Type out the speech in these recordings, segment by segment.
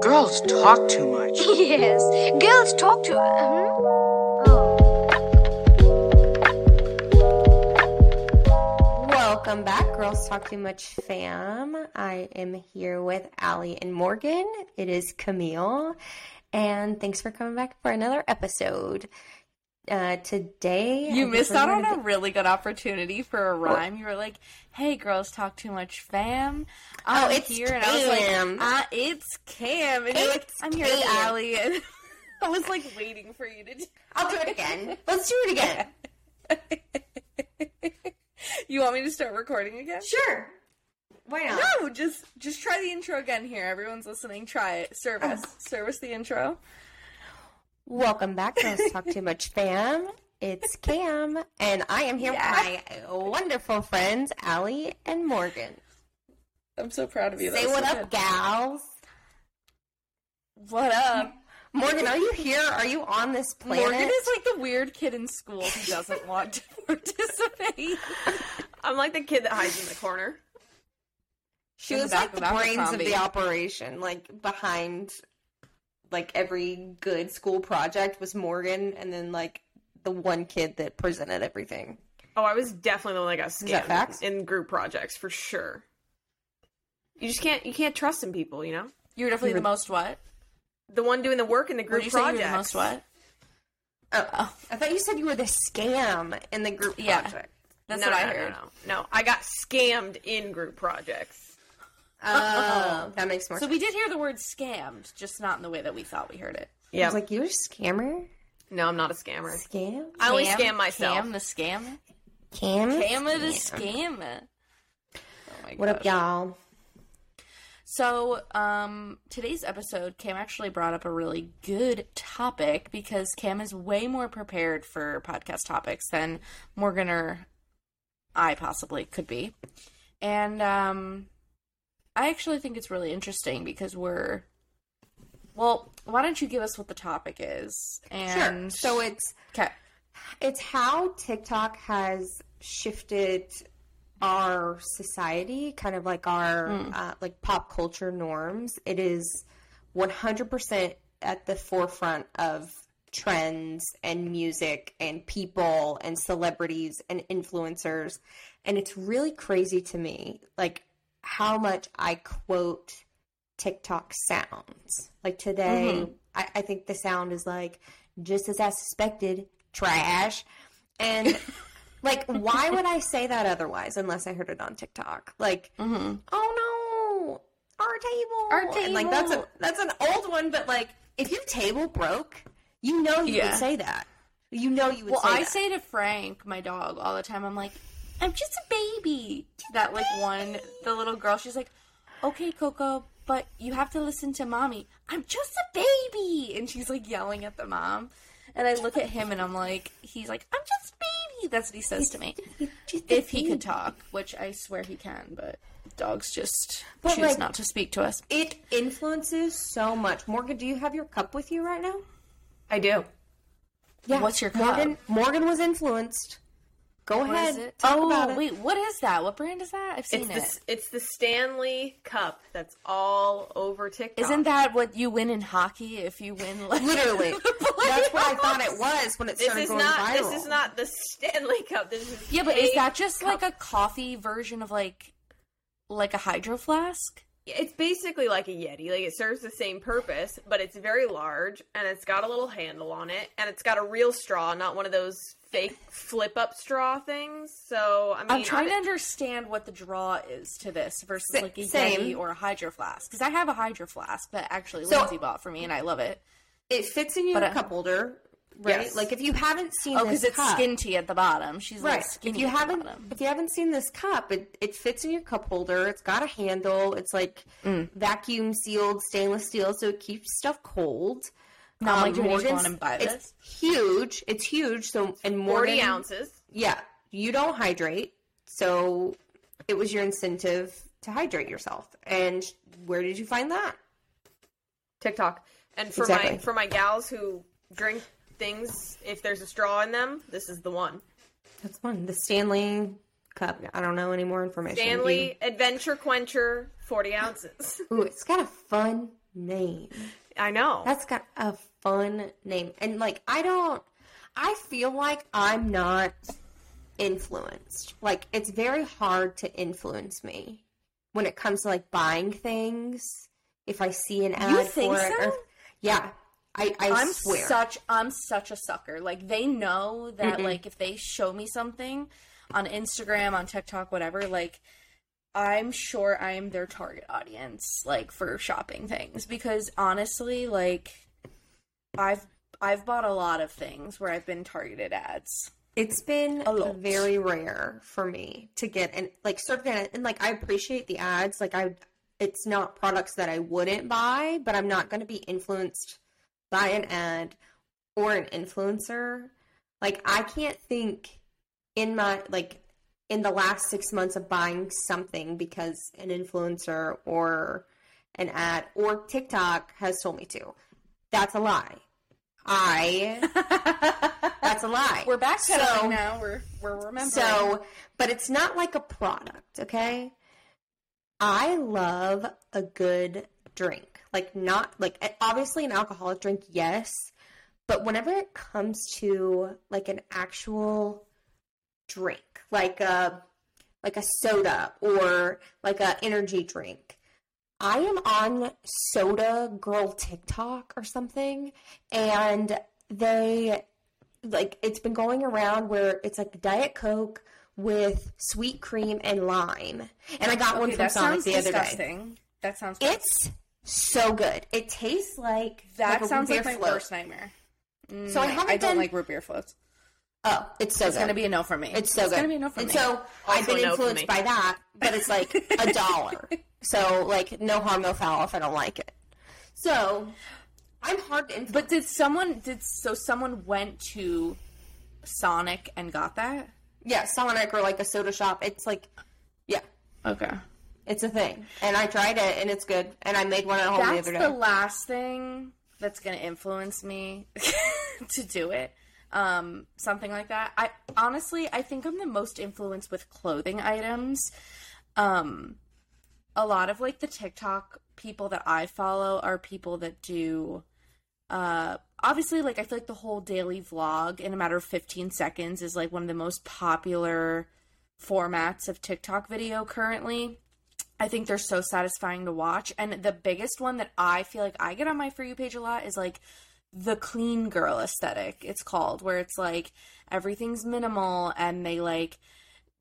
Girls talk too much. yes, girls talk to. Uh-huh. Oh. Welcome back, Girls Talk Too Much fam. I am here with Allie and Morgan. It is Camille. And thanks for coming back for another episode. Uh, today, You I missed out on a really good opportunity for a rhyme. You were like, "Hey, girls, talk too much, fam." I'm Oh, it's here, and I was like, Cam. uh, "It's Cam," and you're like, "I'm here with Cam. Allie," and I was like waiting for you to. Do- I'll do it again. Let's do it again. you want me to start recording again? Sure. Why not? No, just just try the intro again. Here, everyone's listening. Try it. Service, Oh. service the intro. Welcome back, Girls Talk Too Much fam. It's Cam, and I am here Yeah. with my wonderful friends, Allie and Morgan. I'm so proud of you. That Say was what so up, good. gals. What up? Morgan, are you here? Are you on this planet? Morgan is like the weird kid in school who doesn't want to participate. I'm like the kid that hides in the corner. She in was back like the brains of Abercrombie. the operation, like behind like every good school project was Morgan and then like the one kid that presented everything. Oh, I was definitely the one that got scammed that facts? in group projects for sure. You just can't you can't trust in people, you know. You were definitely the most what? The one doing the work in the group did you say you were projects. the most what? Oh, oh, I thought you said you were the scam in the group Yeah. project. That's no, what I no, heard. No, no, no. I got scammed in group projects. Oh, that makes more sense. So sense. we did hear the word scammed, just not in the way that we thought we heard it. Yeah, I Yeah. was like, you're a scammer? no, I'm not a scammer. Scam? I only scam myself. Cam the scam? Cam? Cam the scam. Oh my What up, y'all? So, um, today's episode, Cam actually brought up a really good topic because Cam is way more prepared for podcast topics than Morgan or I possibly could be. And um, I actually think it's really interesting because we're. Well, why don't you give us what the topic is? And Sure. So it's okay. it's how TikTok has shifted our society, kind of like our uh, like pop culture norms. It is 100% at the forefront of trends and music and people and celebrities and influencers. And it's really crazy to me, like how much I quote TikTok sounds. Like today, I, I think the sound is like just as I suspected, trash. And like, why would I say that otherwise unless I heard it on TikTok? Like, mm-hmm. oh no, our table, Our And, like that's a that's an old one, but like if your table broke, you know you Yeah. would say that. You know you would Well, say I that. say to Frank, my dog, all the time, I'm like, I'm just a baby. That like one, the little girl, she's like, okay, Coco, but you have to listen to mommy. I'm just a baby, and she's like yelling at the mom. And I look at him and I'm like, he's like, I'm just a baby. That's what he says to me. If he could talk, which I swear he can, but dogs just But, choose like- not to speak to us. it influences so much. Morgan, do you have your cup with you right now? I do. Yeah. What's your cup? Morgan? Morgan was influenced. Go What ahead. is it? Talk oh, wait, what is that? What brand is that? I've seen It's it. the it's the Stanley Cup that's all over TikTok. Isn't that what you win in hockey if you win? Like, Literally. That's what I thought it was when it this started is going not viral. this is not the Stanley Cup. This is Yeah, but is that just cup. like a coffee version of like, like a hydro flask? It's basically like a Yeti. Like it serves the same purpose, but it's very large and it's got a little handle on it and it's got a real straw, not one of those fake flip up straw things. So I mean, I'm trying to understand what the draw is to this versus like a same. Yeti or a hydro flask because I have a hydro flask that actually So- Lindsay bought for me and I love it. It fits in your But, uh, cup holder, right? Yes. Like if you haven't seen Oh, this because it's cup, skin tea at the bottom. She's right? like skinny If you haven't, if you haven't seen this cup, it it fits in your cup holder. It's got a handle. It's like Mm. vacuum sealed stainless steel, so it keeps stuff cold. Now I'm like, do I need to go Morgan's- and buy it's this? huge. It's huge. So and Morgan, forty ounces. Yeah, you don't hydrate, so it was your incentive to hydrate yourself. And where did you find that? TikTok. And for Exactly. my for my gals who drink things if there's a straw in them, this is the one. That's one. The Stanley cup. I don't know any more information. Stanley Adventure Quencher, 40 ounces. Ooh, it's got a fun name. I know. That's got a fun name. And like I don't I feel like I'm not influenced. Like it's very hard to influence me when it comes to like buying things. If I see an ad You think for it so? or yeah. I, I I'm swear. such I'm such a sucker. Like they know that like if they show me something on Instagram, on TikTok, whatever, like I'm sure I'm their target audience like for shopping things because honestly, like I've I've bought a lot of things where I've been targeted ads. It's been A very rare for me to get and like certain and like I appreciate the ads. Like I, it's not products that I wouldn't buy, but I'm not going to be influenced by an ad or an influencer. Like I can't think in my like in the last six months of buying something because an influencer or an ad or TikTok has told me to. That's a lie. I. That's a lie. We're backpedaling So- now. We're we're remembering. So, but it's not like a product, okay? I love a good drink. Like, not like obviously an alcoholic drink, yes, but whenever it comes to like an actual drink, like a like a soda or like a energy drink, I am on Soda Girl TikTok or something, and they like it's been going around where it's like Diet Coke with sweet cream and lime, and I got one from Sonic the other day. disgusting. That sounds gross. It's so good. It tastes like that like a sounds root like beer my float. worst nightmare. So I Mm, haven't I don't done- like root beer floats. Oh, it's so It's good. gonna be a no for me. It's so good. gonna be a no for and me. so I've been no influenced by that, but it's like a dollar. So like no harm, no foul if I don't like it. So I'm hard to influence. But did someone did so someone went to Sonic and got that? yeah, Sonic or like a soda shop. It's like yeah, Okay. It's a thing. And I tried it and it's good. And I made one at home the That's other the last thing that's gonna influence me to do it. Um, something like that. I honestly I think I'm the most influenced with clothing items. Um a lot of like the TikTok people that I follow are people that do uh obviously like I feel like the whole daily vlog in a matter of 15 seconds is like one of the most popular formats of TikTok video currently. I think they're so satisfying to watch. And the biggest one that I feel like I get on my For You page a lot is like the clean girl aesthetic, it's called, where it's like everything's minimal and they like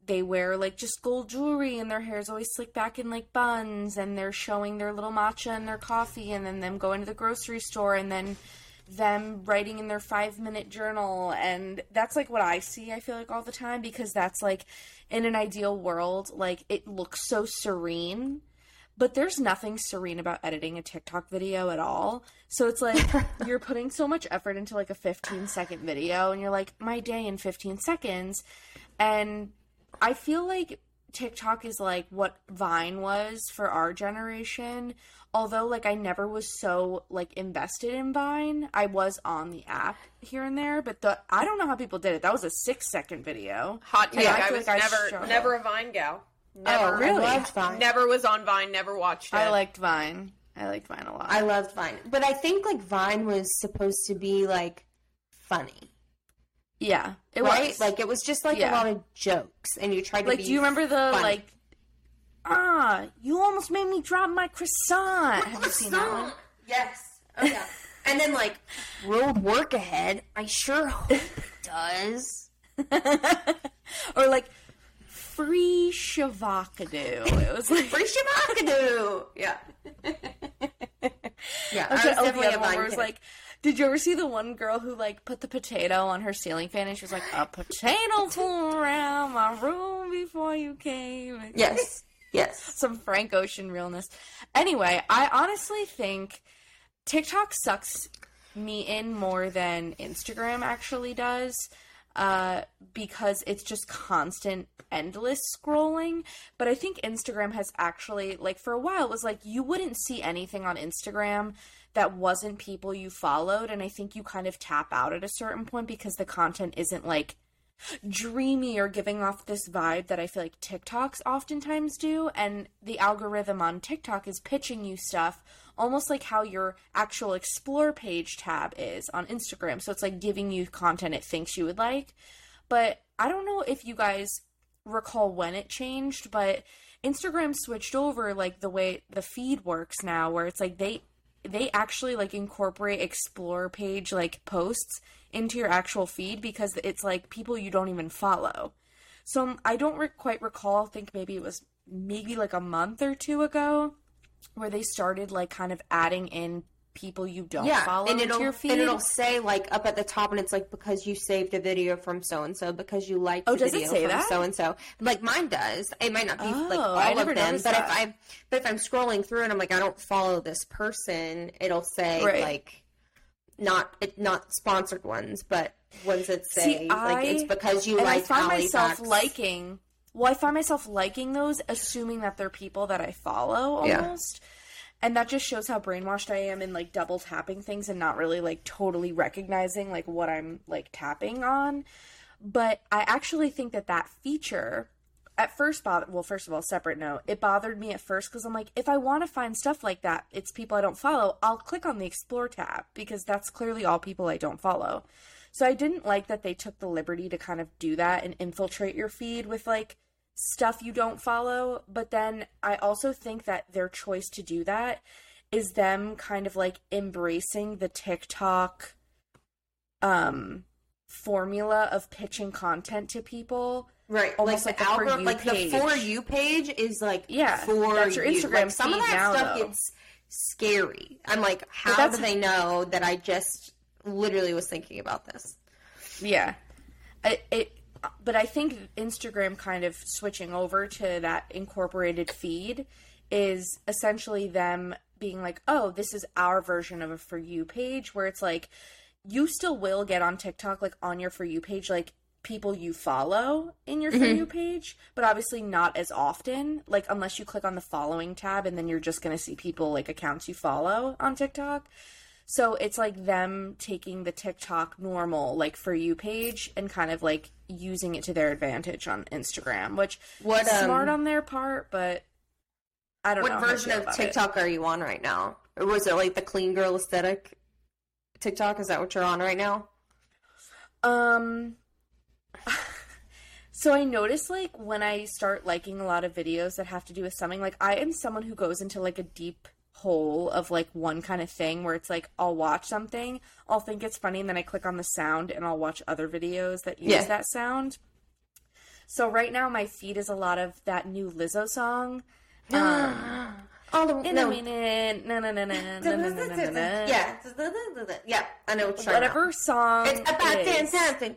they wear like just gold jewelry and their hair's always slicked back in like buns and they're showing their little matcha and their coffee and then them going to the grocery store and then them writing in their five minute journal and that's like what i see i feel like all the time because that's like in an ideal world like it looks so serene but there's nothing serene about editing a tiktok video at all so it's like you're putting so much effort into like a 15 second video and you're like my day in 15 seconds and I feel like TikTok is like what Vine was for our generation. Although like I never was so like invested in Vine. I was on the app here and there, but the I don't know how people did it. That was a 6 second video. Hot take. Yeah, I I, was like never struggle. never a Vine gal. Oh, never oh, really? I loved Vine. Never was on Vine. Never watched it. I liked Vine. I liked Vine a lot. I loved Vine, but I think like Vine was supposed to be like funny, yeah, it right? was. Like it was just like Yeah. a lot of jokes, and you tried to like be do you remember the funny. like ah, you almost made me drop my croissant. Have you seen that one? Yes. Oh yeah. and then like road work ahead. I sure hope it does. or like free shavakadu. It was like Free Shimakadu. Yeah. yeah. I was oh, the definitely other a one where it was like, did you ever see the one girl who like put the potato on her ceiling fan and she was like, a potato flew around my room before you came. yes, yes. Some Frank Ocean realness. Anyway, I honestly think TikTok sucks me in more than Instagram actually does. Uh, because it's just constant, endless scrolling. But I think Instagram has actually, like, for a while, it was like you wouldn't see anything on Instagram that wasn't people you followed. And I think you kind of tap out at a certain point because the content isn't like dreamy or giving off this vibe that I feel like TikToks oftentimes do. And the algorithm on TikTok is pitching you stuff almost like how your actual explore page tab is on Instagram. So it's like giving you content it thinks you would like. But I don't know if you guys recall when it changed, but Instagram switched over like the way the feed works now where it's like they they actually like incorporate explore page like posts into your actual feed because it's like people you don't even follow. So I don't re- quite recall. I think maybe it was maybe like a month or two ago where they started like kind of adding in people you don't yeah, follow and into it'll your feed. and it'll say like up at the top, and it's like because you saved a video from so and so, because you liked Oh, it video say from so and so. Like mine does. It might not be like Oh, all I of them, but that. if I but if I'm scrolling through and I'm like I don't follow this person, it'll say Right. like not it, not sponsored ones, but ones that say See, like it's I- because you like I find myself liking. Well, I find myself liking those, assuming that they're people that I follow Yeah. And that just shows how brainwashed I am in like double tapping things and not really like totally recognizing like what I'm like tapping on. But I actually think that that feature at first bothered well first of all separate note it bothered me at first because i'm like if i want to find stuff like that it's people i don't follow i'll click on the explore tab because that's clearly all people i don't follow so i didn't like that they took the liberty to kind of do that and infiltrate your feed with like stuff you don't follow but then i also think that their choice to do that is them kind of like embracing the tiktok um formula of pitching content to people Right, almost like, like the the For algorithm, You like the page. for you page is like Yeah, for that's your you. Instagram Like, some of that now, stuff though. gets scary. I'm like, how do they know that I just literally was thinking about this? Yeah. I, it, but I think Instagram kind of switching over to that incorporated feed is essentially them being like, oh, this is our version of a For You page where it's like, you still will get on TikTok, like on your For You page, like people you follow in your For mm-hmm. You page, but obviously not as often. Like, unless you click on the following tab and then you're just going to see people, like accounts you follow on TikTok. So it's like them taking the TikTok normal, like for you page and kind of like using it to their advantage on Instagram, which What, is smart um, on their part, but I don't know. What version of about it. TikTok are you on right now? Or was it like the clean girl aesthetic TikTok? Is that what you're on right now? Um so I notice like when I start liking a lot of videos that have to do with something like I am someone who goes into like a deep hole of like one kind of thing where it's like I'll watch something, I'll think it's funny and then I click on the sound and I'll watch other videos that use Yeah. that sound. So right now my feed is a lot of that new Lizzo song. Um, All the in no. a minute, na na na na na na na na na. Yeah, yeah, I know what you're Whatever song It's about it damn time.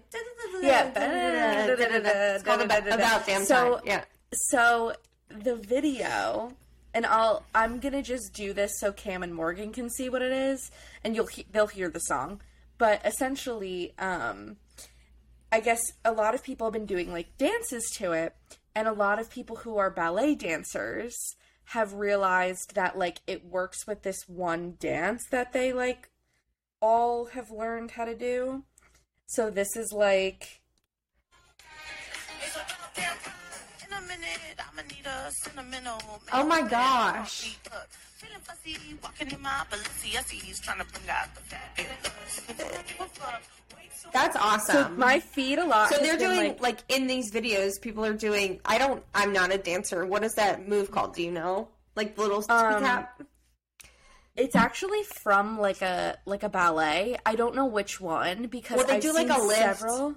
Yeah. It's called about, about damn So- time. Yeah. So the video, and I'll I'm gonna just do this so Cam and Morgan can see what it is, and you'll he- they'll hear the song. But essentially, um, I guess a lot of people have been doing like dances to it, and a lot of people who are ballet dancers have realized that like it works with this one dance that they like all have learned how to do. So this is like minute, I'ma need a sentimental. Oh my gosh. Feeling fussy, walking in my Balenciagas, trying to bring out the fabulous. That's so awesome. my feed a lot. So they're doing like, like, in these videos, people are doing. I don't. I'm not a dancer. What is that move called? Do you know? Like the little Um, tap. It's actually from like a like a ballet. I don't know which one because Well, they I've do, like, a lift. several.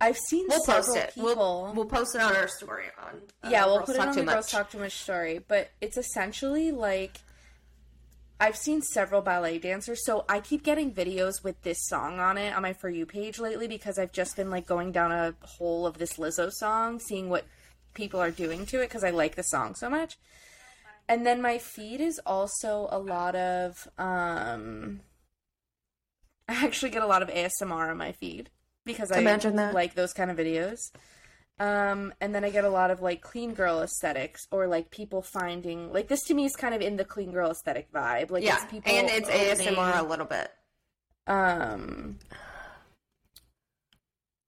I've seen We'll several post it. people. We'll, we'll post it on our story on. Uh, yeah, we'll Girls put it on the Girls. Talk Too Much story. But it's essentially like I've seen several ballet dancers, so I keep getting videos with this song on it on my For You page lately because I've just been like going down a hole of this Lizzo song, seeing what people are doing to it because I like the song so much. And then my feed is also a lot of um I actually get a lot of ASMR on my feed because I Imagine that. like those kind of videos. Um, and then I get a lot of like clean girl aesthetics or like people finding like this to me is kind of in the clean girl aesthetic vibe. Like Yeah, it's people and it's opening- ASMR a little bit. Um,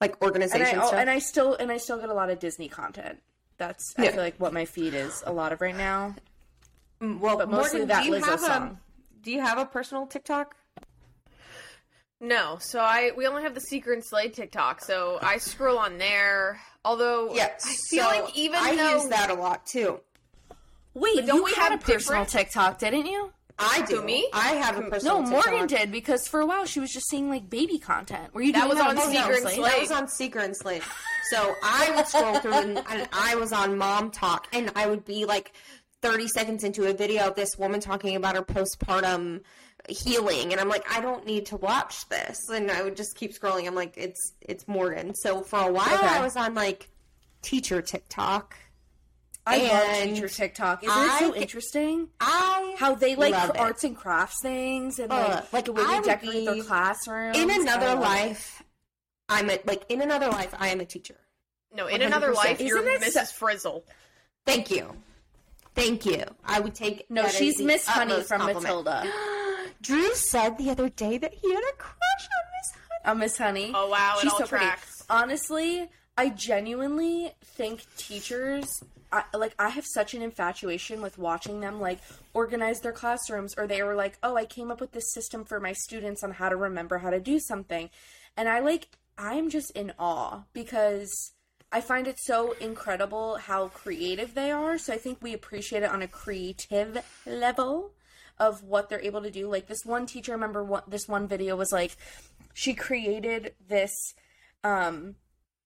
like and organization I, oh, stuff. and I still and I still get a lot of Disney content. That's I feel like what my feed is a lot of right now. Mm, well, but mostly Morgan, that do you Lizzo have song. A, do you have a personal TikTok? No, so I we only have the Secret and Slade TikTok, so I scroll on there. Although I feel so like even I though use that a lot too. Wait, don't you we had a have personal different- TikTok, didn't you? I do. me? I have a personal. No, Morgan did because for a while she was just seeing like baby content. Were you That doing was that on on Secret and Slate? Slate. That was on Seeker and Slade. So I would scroll through and, and I was on Mom Talk, and I would be like 30 seconds into a video of this woman talking about her postpartum healing, and I'm like, I don't need to watch this, and I would just keep scrolling. I'm like, it's it's Morgan. So for a while, Okay. I was on like teacher TikTok. I love teacher TikTok. Isn't it so interesting? I How they like love it. arts and crafts things and like, Uh, like, the way I they would decorate their be- classrooms. in another love it. life. I'm a, like in another life. I am a teacher. no, in another 100%. life you're Isn't that Mrs. so- Frizzle. Thank you. Thank you. I would take No, that she's Miss Honey from compliment. Matilda. Drew said the other day that he had a crush on Miss Honey. A Miss Honey. Oh wow, it She's all so pretty. Honestly, I genuinely think teachers I, like I have such an infatuation with watching them like organize their classrooms or they were like, "Oh, I came up with this system for my students on how to remember how to do something." And I like I'm just in awe because I find it so incredible how creative they are. So I think we appreciate it on a creative level of what they're able to do. Like this one teacher, I remember what this one video was like she created this um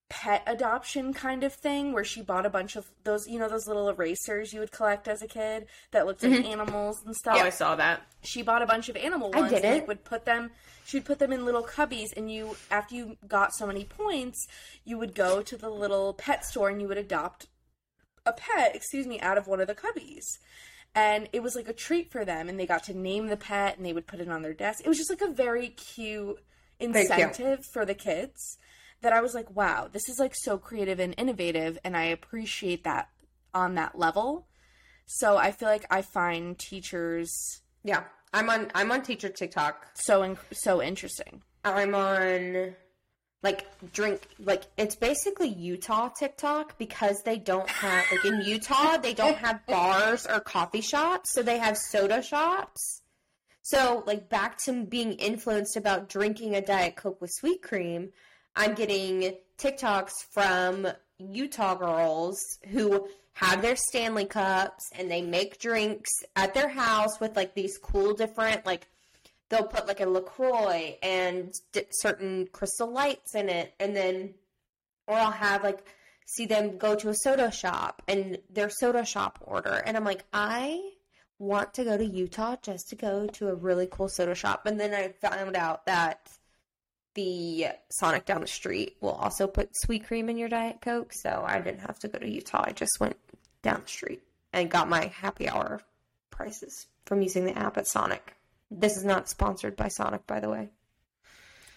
pet adoption kind of thing where she bought a bunch of those you know those little erasers you would collect as a kid that looked like animals and stuff Oh, I saw that. she bought a bunch of animal I ones did and like, would put them she would put them in little cubbies and you after you got so many points you would go to the little pet store and you would adopt a pet excuse me out of one of the cubbies and it was like a treat for them and they got to name the pet and they would put it on their desk it was just like a very cute incentive for the kids that i was like wow this is like so creative and innovative and i appreciate that on that level so i feel like i find teachers Yeah, I'm on. I'm on teacher TikTok. so in- so interesting. I'm on like drink like it's basically Utah TikTok because they don't have like in Utah they don't have bars or coffee shops, so they have soda shops. So like back to being influenced about drinking a diet coke with sweet cream, I'm getting TikToks from Utah girls who have their Stanley cups and they make drinks at their house with like these cool different like they'll put like a LaCroix and certain crystal lights in it. And then, or I'll have like, see them go to a soda shop and their soda shop order. And I'm like, I want to go to Utah just to go to a really cool soda shop. And then I found out that the Sonic down the street will also put sweet cream in your Diet Coke. So I didn't have to go to Utah. I just went down the street and got my happy hour prices from using the app at Sonic. This is not sponsored by Sonic, by the way.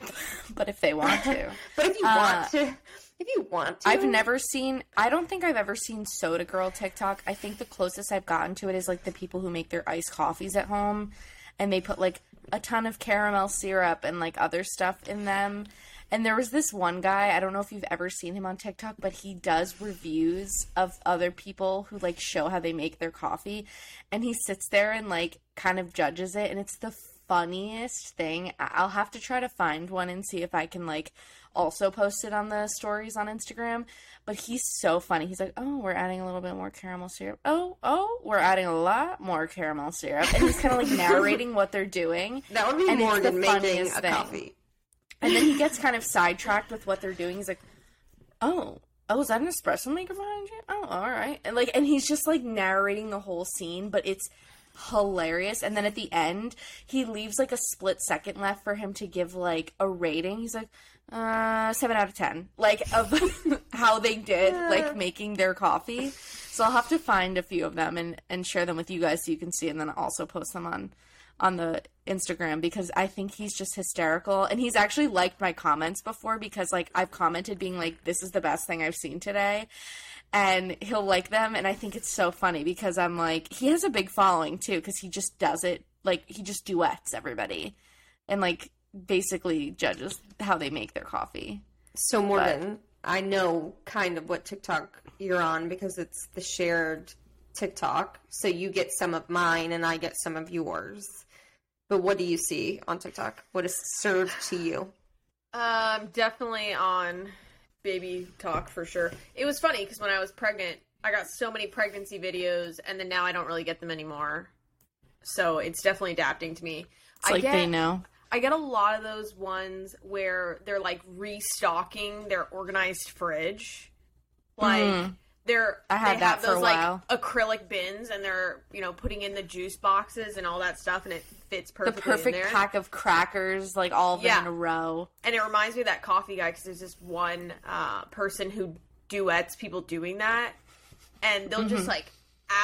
But if they want to, But if you Uh, want to, if you want to, I've never seen. I don't think I've ever seen Soda Girl TikTok. I think the closest I've gotten to it is like the people who make their iced coffees at home, and they put like a ton of caramel syrup and like other stuff in them. And there was this one guy, I don't know if you've ever seen him on TikTok, but he does reviews of other people who like show how they make their coffee. And he sits there and like kind of judges it. And it's the funniest thing. I'll have to try to find one and see if I can like also post it on the stories on Instagram. But he's so funny. He's like, oh, we're adding a little bit more caramel syrup. Oh, oh, we're adding a lot more caramel syrup. And he's kind of like narrating what they're doing. that would be and Morgan the making a thing. coffee. And then he gets kind of sidetracked with what they're doing. He's like, "Oh, oh, is that an espresso maker behind you? Oh, all right." And like, and he's just like narrating the whole scene, but it's hilarious. And then at the end, he leaves like a split second left for him to give like a rating. He's like, "Uh, seven out of ten," like of how they did like making their coffee. So I'll have to find a few of them and and share them with you guys so you can see, and then also post them on on the Instagram because I think he's just hysterical. And he's actually liked my comments before because like I've commented being like, this is the best thing I've seen today. And he'll like them. And I think it's so funny because I'm like, he has a big following too because he just does it. Like he just duets everybody and like basically judges how they make their coffee. So Morgan, I know kind of what TikTok you're on because it's the shared TikTok. So you get some of mine and I get some of yours. But what do you see on TikTok? What is served to you? Um, definitely on baby talk for sure. It was funny because when I was pregnant, I got so many pregnancy videos, and then now I don't really get them anymore. So it's definitely adapting to me. It's I like get, they know. I get a lot of those ones where they're like restocking their organized fridge. Like Mm. They're I had they that have those while. like acrylic bins and they're, you know, putting in the juice boxes and all that stuff and it fits perfectly. The perfect pack of crackers, like all of them Yeah. in a row. and it reminds me of that coffee guy because there's this one uh, person who duets people doing that, and they'll Mm-hmm. just like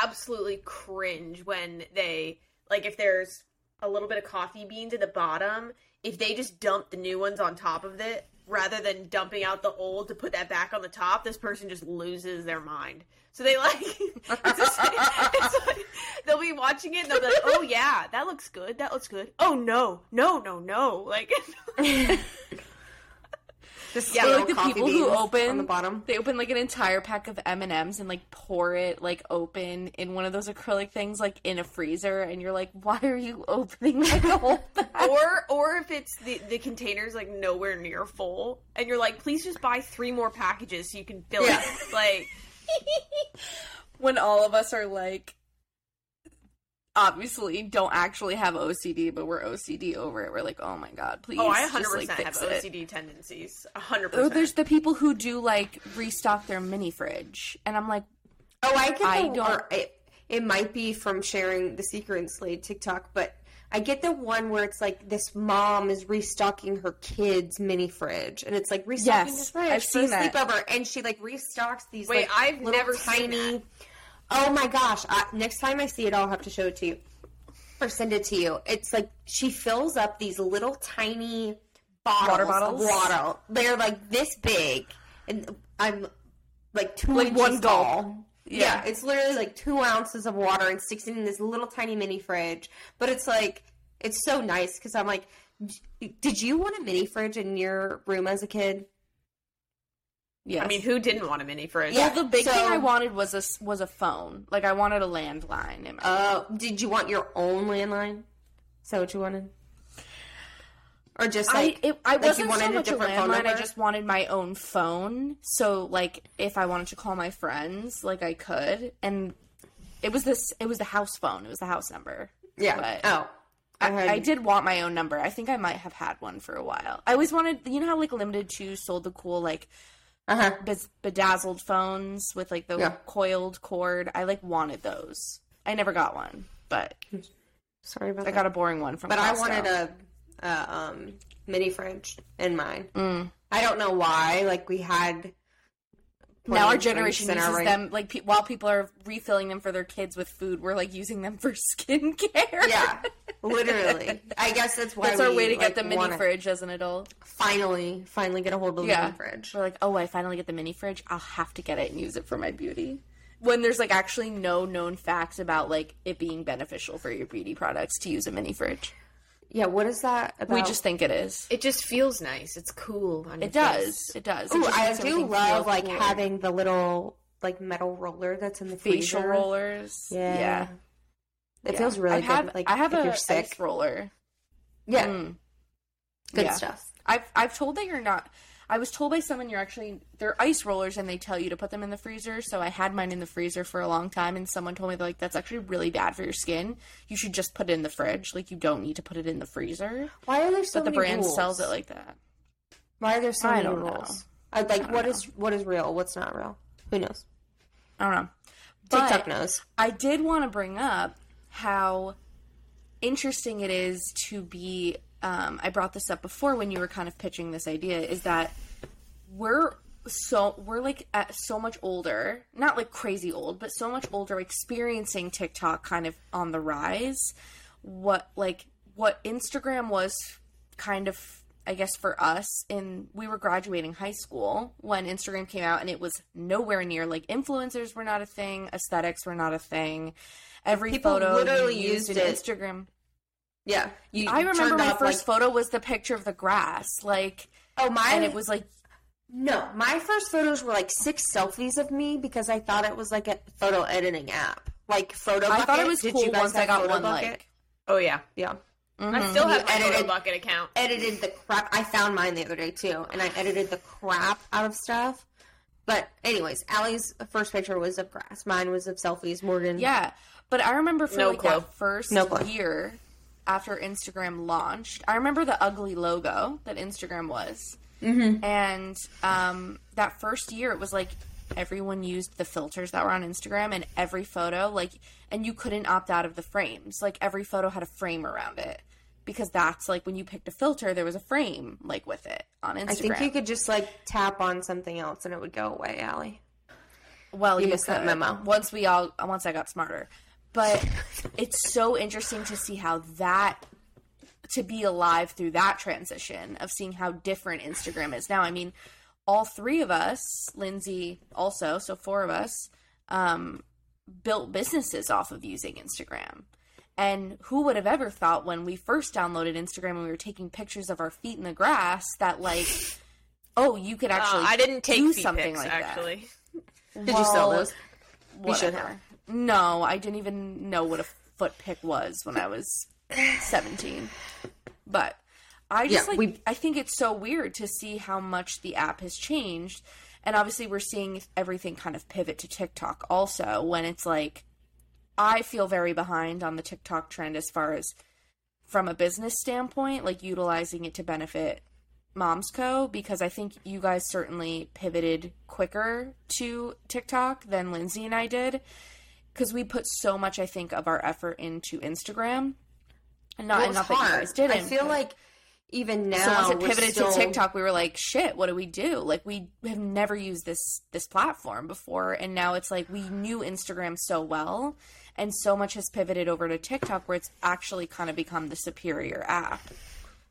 absolutely cringe when they like if there's a little bit of coffee beans at the bottom, if they just dump the new ones on top of it rather than dumping out the old to put that back on the top, this person just loses their mind. So they like, it's just, it's like they'll be watching it and they'll be like, "Oh yeah, that looks good. That looks good. Oh no, no, no, no!" Like, Just Yeah, like the coffee people who open on the bottom. They open like an entire pack of M and M's and like pour it like open in one of those acrylic things like in a freezer, and you're like, why are you opening like a whole pack? or or if it's the the container's like nowhere near full, and you're like, "Please just buy three more packages so you can fill Yeah. it." Like, when all of us are like obviously don't actually have OCD, but we're OCD over it. We're like, oh my god, please. oh, I just, 100 like, percent have fix it. OCD tendencies. 100%. Oh, there's the people who do like restock their mini fridge, and I'm like, Oh, I can. I don't. Or it, it might be from sharing the Secret and Slade TikTok, but I get the one where it's like this mom is restocking her kid's mini fridge, and it's like restocking Yes, the fridge I've for seen a that. sleepover, and she like restocks these. Wait, like, I've little never seen tiny. Oh my gosh! I, next time I see it, I'll have to show it to you or send it to you. It's like she fills up these little tiny bottles, Water of bottles? water. They're like this big, and I'm like two Like one gulp. Yeah. Yeah. it's literally like two ounces of water and sticks it in this little tiny mini fridge. But it's like it's so nice because I'm like, "D- did you want a mini fridge in your room as a kid? Yes. I mean, who didn't want a mini fridge? Yeah. well, the big so- thing I wanted was a s- was a phone. Like I wanted a landline. In my Uh, did you want your own landline? Is that what you wanted? Or just like I it, I like wasn't wanted so much a different phone landline. I number? just wanted my own phone. So like, if I wanted to call my friends, like I could, and it was this. It was the house phone. It was the house number. yeah. but- oh, I, had- I did want my own number. I think I might have had one for a while. I always wanted, you know how like Limited Too sold the cool like Uh-huh. bez- bedazzled phones with like the Yeah. coiled cord. I like wanted those. I never got one, but Sorry about I that. got a boring one from. but I wanted a, a um, mini fridge in mine. Mm. I don't know why. Like we had. Now our generation uses our- them like pe- while people are refilling them for their kids with food. We're like using them for skincare. Yeah, literally. I guess that's why That's our way to like, get the mini fridge as an adult. Finally, finally get a hold of the Yeah. mini fridge. We're like, oh, I finally get the mini fridge. I'll have to get it and use it for my beauty. When there's like actually no known facts about like it being beneficial for your beauty products to use a mini fridge. Yeah, what is that about? We just think it is. It just feels nice. It's cool. On your It does. face. It does. It Ooh, just I do love like cooler. having the little like metal roller that's in the facial freezer. rollers. Yeah. yeah. It Yeah. feels really I good. have, like I have if a you're sick. ice roller. Yeah, Mm. good yeah. stuff. I've I've told that you're not. I was told by someone you're actually they're ice rollers and they tell you to put them in the freezer. So I had mine in the freezer for a long time, and someone told me they're like that's actually really bad for your skin. You should just put it in the fridge. Like you don't need to put it in the freezer. Why are there so But the many brand rules? sells it like that. Why are there so I many know. rules? I like what is what is real, what's not real. Who knows? I don't know. TikTok knows. I did want to bring up how interesting it is to be. Um, I brought this up before when you were kind of pitching this idea. Is that we're so we're like at so much older, not like crazy old, but so much older, experiencing TikTok kind of on the rise. What like what Instagram was kind of I guess for us in we were graduating high school when Instagram came out and it was nowhere near like influencers were not a thing, aesthetics were not a thing. Every People photo literally used, used it. Instagram. Yeah, you I remember my up, first like, photo was the picture of the grass, like Oh, my and it was like No, my first photos were like six selfies of me because I thought it was like a photo editing app, like photo. I thought it was Did cool once I got one Bucket? like. Oh yeah, Yeah, I mm-hmm. still have my edited- photo bucket account. edited the crap. I found mine the other day too, and I edited the crap out of stuff. But anyways, Allie's first picture was of grass. Mine was of selfies. Morgan, Yeah, but I remember for No like clue. that first No year after Instagram launched, I remember the ugly logo that Instagram was, mm-hmm. and um, that first year it was like everyone used the filters that were on Instagram, and every photo like, and you couldn't opt out of the frames. Like every photo had a frame around it. Because that's like when you picked a filter, there was a frame like with it on Instagram. I think you could just like tap on something else and it would go away, Allie. Well, You you, missed that memo. Once we all, once I got smarter, but it's so interesting to see how that to be alive through that transition of seeing how different Instagram is now. I mean, all three of us, Lindsay also, so four of us, um, built businesses off of using Instagram. And who would have ever thought when we first downloaded Instagram and we were taking pictures of our feet in the grass that like, oh, you could Uh, actually I didn't take do feet something pics, like that. actually. Did you sell those? You should No, I didn't even know what a foot pick was when I was 17. But I just Yeah, like we- I think it's so weird to see how much the app has changed. And obviously we're seeing everything kind of pivot to TikTok also when it's like I feel very behind on the TikTok trend as far as from a business standpoint, like utilizing it to benefit Moms Co. because I think you guys certainly pivoted quicker to TikTok than Lindsay and I did. Because we put so much, I think, of our effort into Instagram. And not, Well, and it's not that you guys didn't. I feel like even now, so once it pivoted still- to TikTok, we were like, "Shit, what do we do?" Like we have never used this this platform before, and now it's like we knew Instagram so well, and so much has pivoted over to TikTok, where it's actually kind of become the superior app.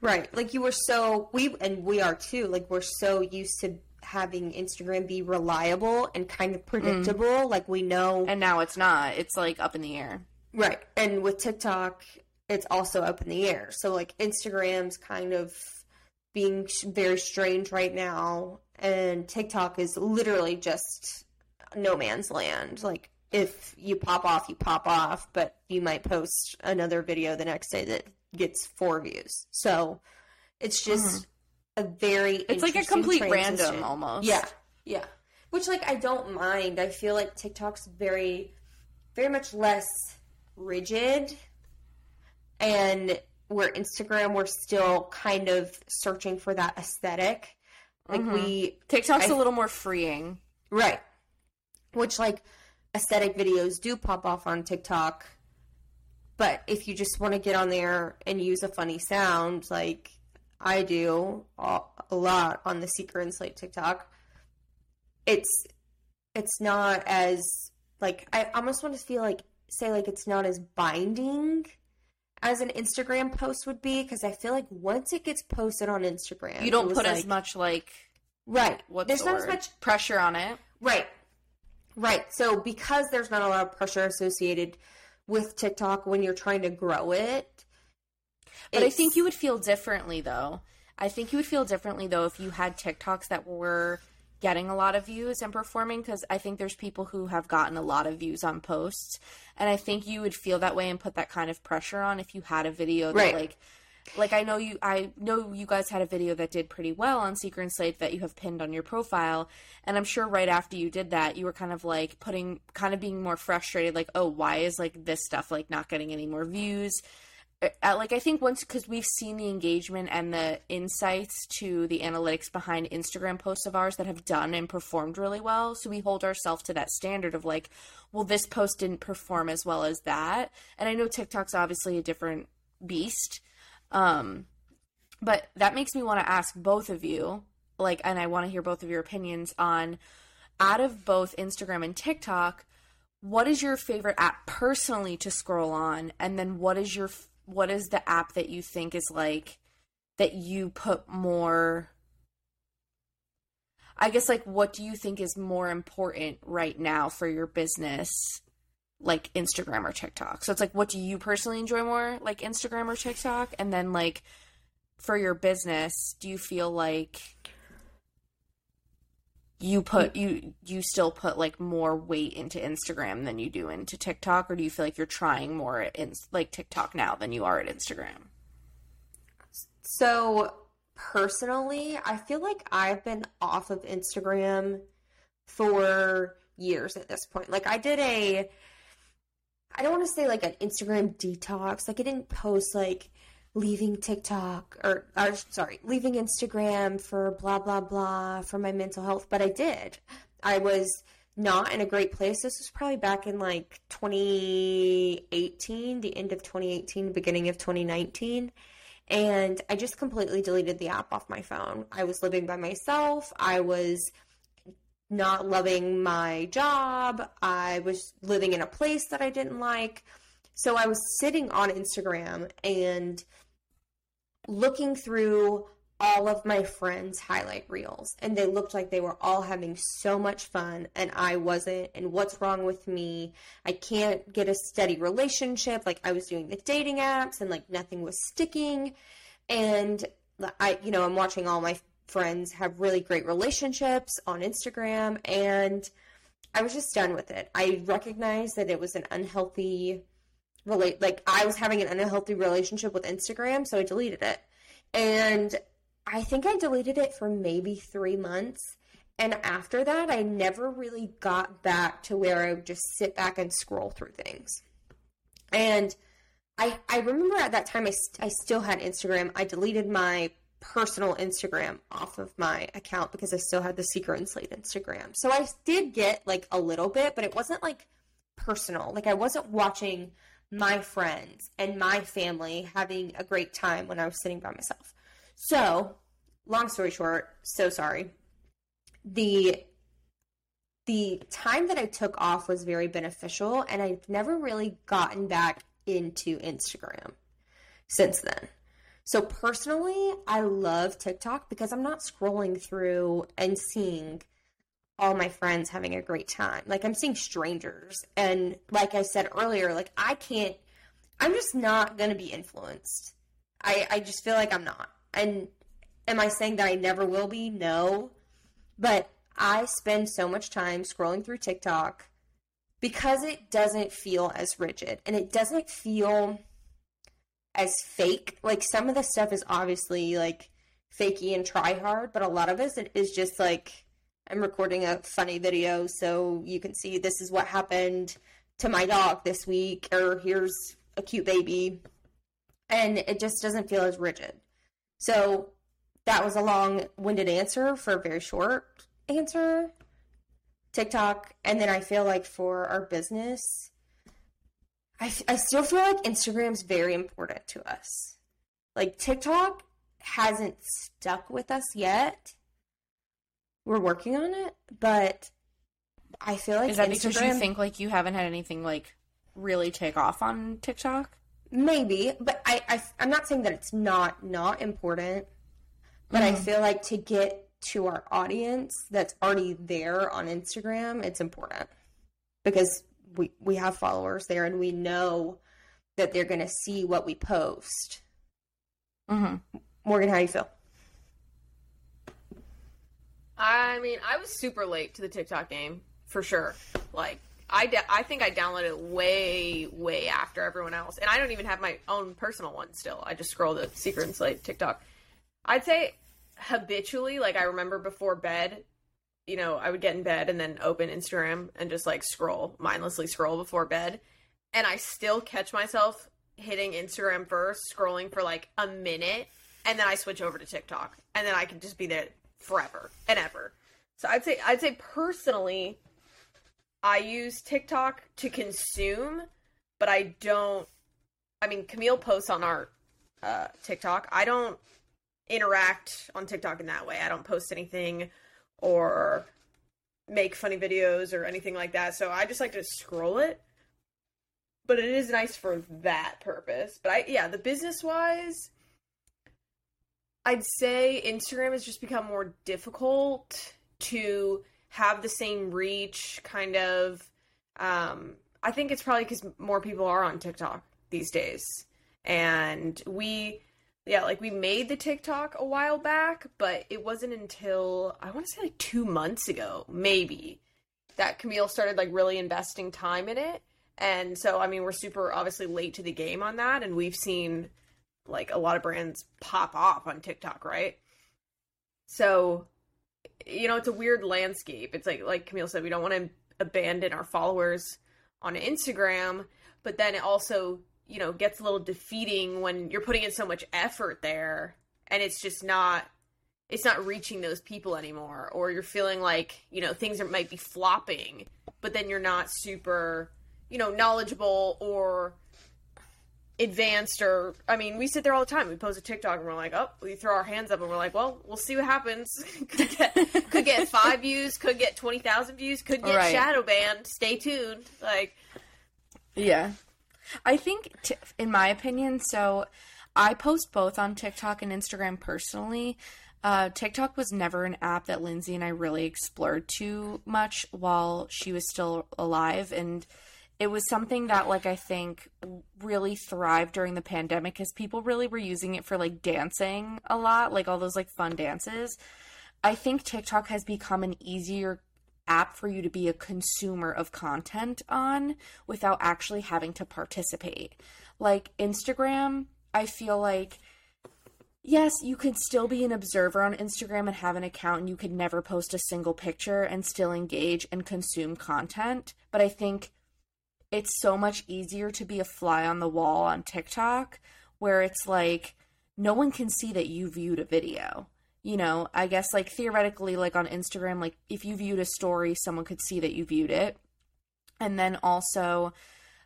Right. Like you were so we and we are too. Like we're so used to having Instagram be reliable and kind of mm. predictable. Like we know And now it's not. It's like up in the air. Right. And with TikTok, it's also up in the air. So like Instagram's kind of being very strange right now and TikTok is literally just no man's land. Like if you pop off, you pop off, but you might post another video the next day that gets four views. So it's just mm-hmm. A very Mm-hmm. It's like a complete transition. random almost. Yeah. Yeah. Which like I don't mind. I feel like TikTok's very very much less rigid and where Instagram we're still kind of searching for that aesthetic. Like we TikTok's I- a little more freeing. right. Which like aesthetic videos do pop off on TikTok. But if you just want to get on there and use a funny sound like I do a lot on the Seeker and Slate TikTok, it's it's not as like I almost want to feel like say like it's not as binding as an Instagram post would be because I feel like once it gets posted on Instagram, You don't put as much like right. what's There's the not word? as much pressure on it. Right. Right. So because there's not a lot of pressure associated with TikTok when you're trying to grow it. But I think you would feel differently though. I think you would feel differently though if you had TikToks that were getting a lot of views and performing because I think there's people who have gotten a lot of views on posts and I think you would feel that way and put that kind of pressure on if you had a video that Right. like like I know you I know you guys had a video that did pretty well on Secret and Slate that you have pinned on your profile and I'm sure right after you did that you were kind of like putting kind of being more frustrated like oh why is like this stuff like not getting any more views like I think once because we've seen the engagement and the insights to the analytics behind Instagram posts of ours that have done and performed really well, so we hold ourselves to that standard of like, well, this post didn't perform as well as that, and I know TikTok's obviously a different beast, um, but that makes me want to ask both of you, like, and I want to hear both of your opinions on out of both Instagram and TikTok what is your favorite app personally to scroll on? And then what is your what is the app that you think is like that you put more I guess like what do you think is more important right now for your business like Instagram or TikTok. So it's like what do you personally enjoy more like Instagram or TikTok and then like for your business do you feel like you put mm. you you still put like more weight into Instagram than you do into TikTok or do you feel like you're trying more in like TikTok now than you are at Instagram? So personally, I feel like I've been off of Instagram for years at this point. Like I did a I don't want to say like an Instagram detox. Like I didn't post like leaving TikTok or, or sorry, leaving Instagram for blah blah blah for my mental health, but I did. I was not in a great place. This was probably back in like 2018, the end of 2018, beginning of 2019. And I just completely deleted the app off my phone. I was living by myself. I was not loving my job. I was living in a place that I didn't like. So I was sitting on Instagram and looking through all of my friends' highlight reels, and they looked like they were all having so much fun, and I wasn't. And what's wrong with me? I can't get a steady relationship. Like, I was doing the dating apps, and like nothing was sticking. And I, you know, I'm watching all my friends have really great relationships on Instagram, and I was just done with it. I recognized that it was an unhealthy relate like I was having an unhealthy relationship with Instagram, so I deleted it. And I think I deleted it for maybe 3 months. And after that, I never really got back to where I would just sit back and scroll through things. And I I remember at that time I, st- I still had Instagram. I deleted my personal Instagram off of my account because I still had the Secret and Slate Instagram. So I did get like a little bit, but it wasn't like personal. Like I wasn't watching my friends and my family having a great time when I was sitting by myself. So, long story short, so sorry. The the time that I took off was very beneficial and I've never really gotten back into Instagram since then. So personally, I love TikTok because I'm not scrolling through and seeing all my friends having a great time. Like I'm seeing strangers and like I said earlier, like I can't I'm just not going to be influenced. I I just feel like I'm not. And am I saying that I never will be? No. But I spend so much time scrolling through TikTok because it doesn't feel as rigid and it doesn't feel as fake. Like some of the stuff is obviously like fakey and try hard, but a lot of it is just like I'm recording a funny video so you can see this is what happened to my dog this week, or here's a cute baby. And it just doesn't feel as rigid. So that was a long winded answer for a very short answer. TikTok. And then I feel like for our business, I, I still feel like Instagram's very important to us. Like TikTok hasn't stuck with us yet we're working on it, but I feel like Is that Instagram, because you think like you haven't had anything like really take off on TikTok? maybe, but I, I I'm not saying that it's not not important, but I feel like to get to our audience that's already there on Instagram, it's important because we we have followers there and we know that they're going to see what we post. Mm-hmm. Morgan, how do you feel? I mean, I was super late to the TikTok game for sure. Like, I, da- I think I downloaded it way, way after everyone else, and I don't even have my own personal one still. I just scroll the Secret and Slate TikTok. I'd say habitually, like I remember before bed, you know, I would get in bed and then open Instagram and just like scroll, mindlessly scroll before bed, and I still catch myself hitting Instagram first, scrolling for like a minute, and then I switch over to TikTok, and then I can just be there forever and ever. So I'd say I'd say personally I use TikTok to consume, but I don't I mean Camille posts on our uh, TikTok. I don't interact on TikTok in that way. I don't post anything or make funny videos or anything like that. So I just like to scroll it. But it is nice for that purpose. But I yeah, the business wise I'd say Instagram has just become more difficult to have the same reach, kind of. Um, I think it's probably because more people are on TikTok these days. And we, yeah, like we made the TikTok a while back, but it wasn't until I want to say like two months ago, maybe, that Camille started like really investing time in it. And so, I mean, we're super obviously late to the game on that, and we've seen like a lot of brands pop off on TikTok, right? So, you know, it's a weird landscape. It's like like Camille said, we don't want to abandon our followers on Instagram, but then it also, you know, gets a little defeating when you're putting in so much effort there and it's just not it's not reaching those people anymore or you're feeling like, you know, things are, might be flopping, but then you're not super, you know, knowledgeable or advanced or I mean, we sit there all the time. We post a TikTok and we're like, oh, we throw our hands up and we're like, well, we'll see what happens. could get could get five views, could get twenty thousand views, could get Right. shadow banned. Stay tuned. Like, Yeah. I think, t- in my opinion, so I post both on TikTok and Instagram personally. Uh, TikTok was never an app that Lindsay and I really explored too much while she was still alive. And it was something that, like, I think really thrived during the pandemic because people really were using it for, like, dancing a lot, like all those, like, fun dances. I think TikTok has become an easier app for you to be a consumer of content on without actually having to participate. Like Instagram, I feel like yes, you could still be an observer on Instagram and have an account and you could never post a single picture and still engage and consume content, but I think it's so much easier to be a fly on the wall on TikTok where it's like no one can see that you viewed a video you know, I guess like theoretically, like on Instagram, like if you viewed a story, someone could see that you viewed it. And then also,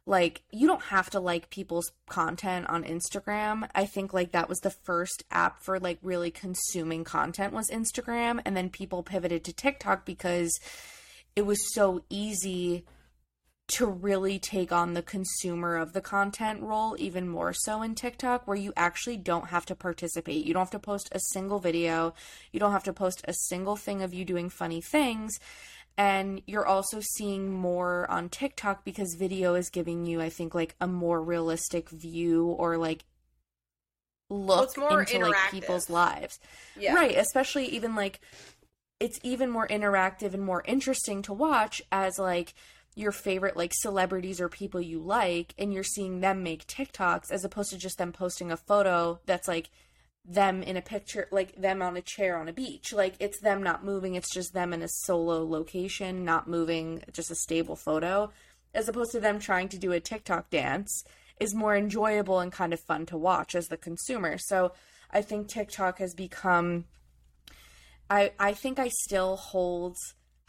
like, you don't have to like people's content on Instagram. I think like that was the first app for like really consuming content was Instagram. And then people pivoted to TikTok because it was so easy to really take on the consumer of the content role even more so in TikTok where you actually don't have to participate. You don't have to post a single video. You don't have to post a single thing of you doing funny things. And you're also seeing more on TikTok because video is giving you I think like a more realistic view or like look more into like people's lives. yeah. Right, especially even like it's even more interactive and more interesting to watch as like your favorite like celebrities or people you like and you're seeing them make TikToks as opposed to just them posting a photo that's like them in a picture like them on a chair on a beach. Like it's them not moving it's just them in a solo location not moving just a stable photo as opposed to them trying to do a TikTok dance is more enjoyable and kind of fun to watch as the consumer. So i think TikTok has become I I think I still hold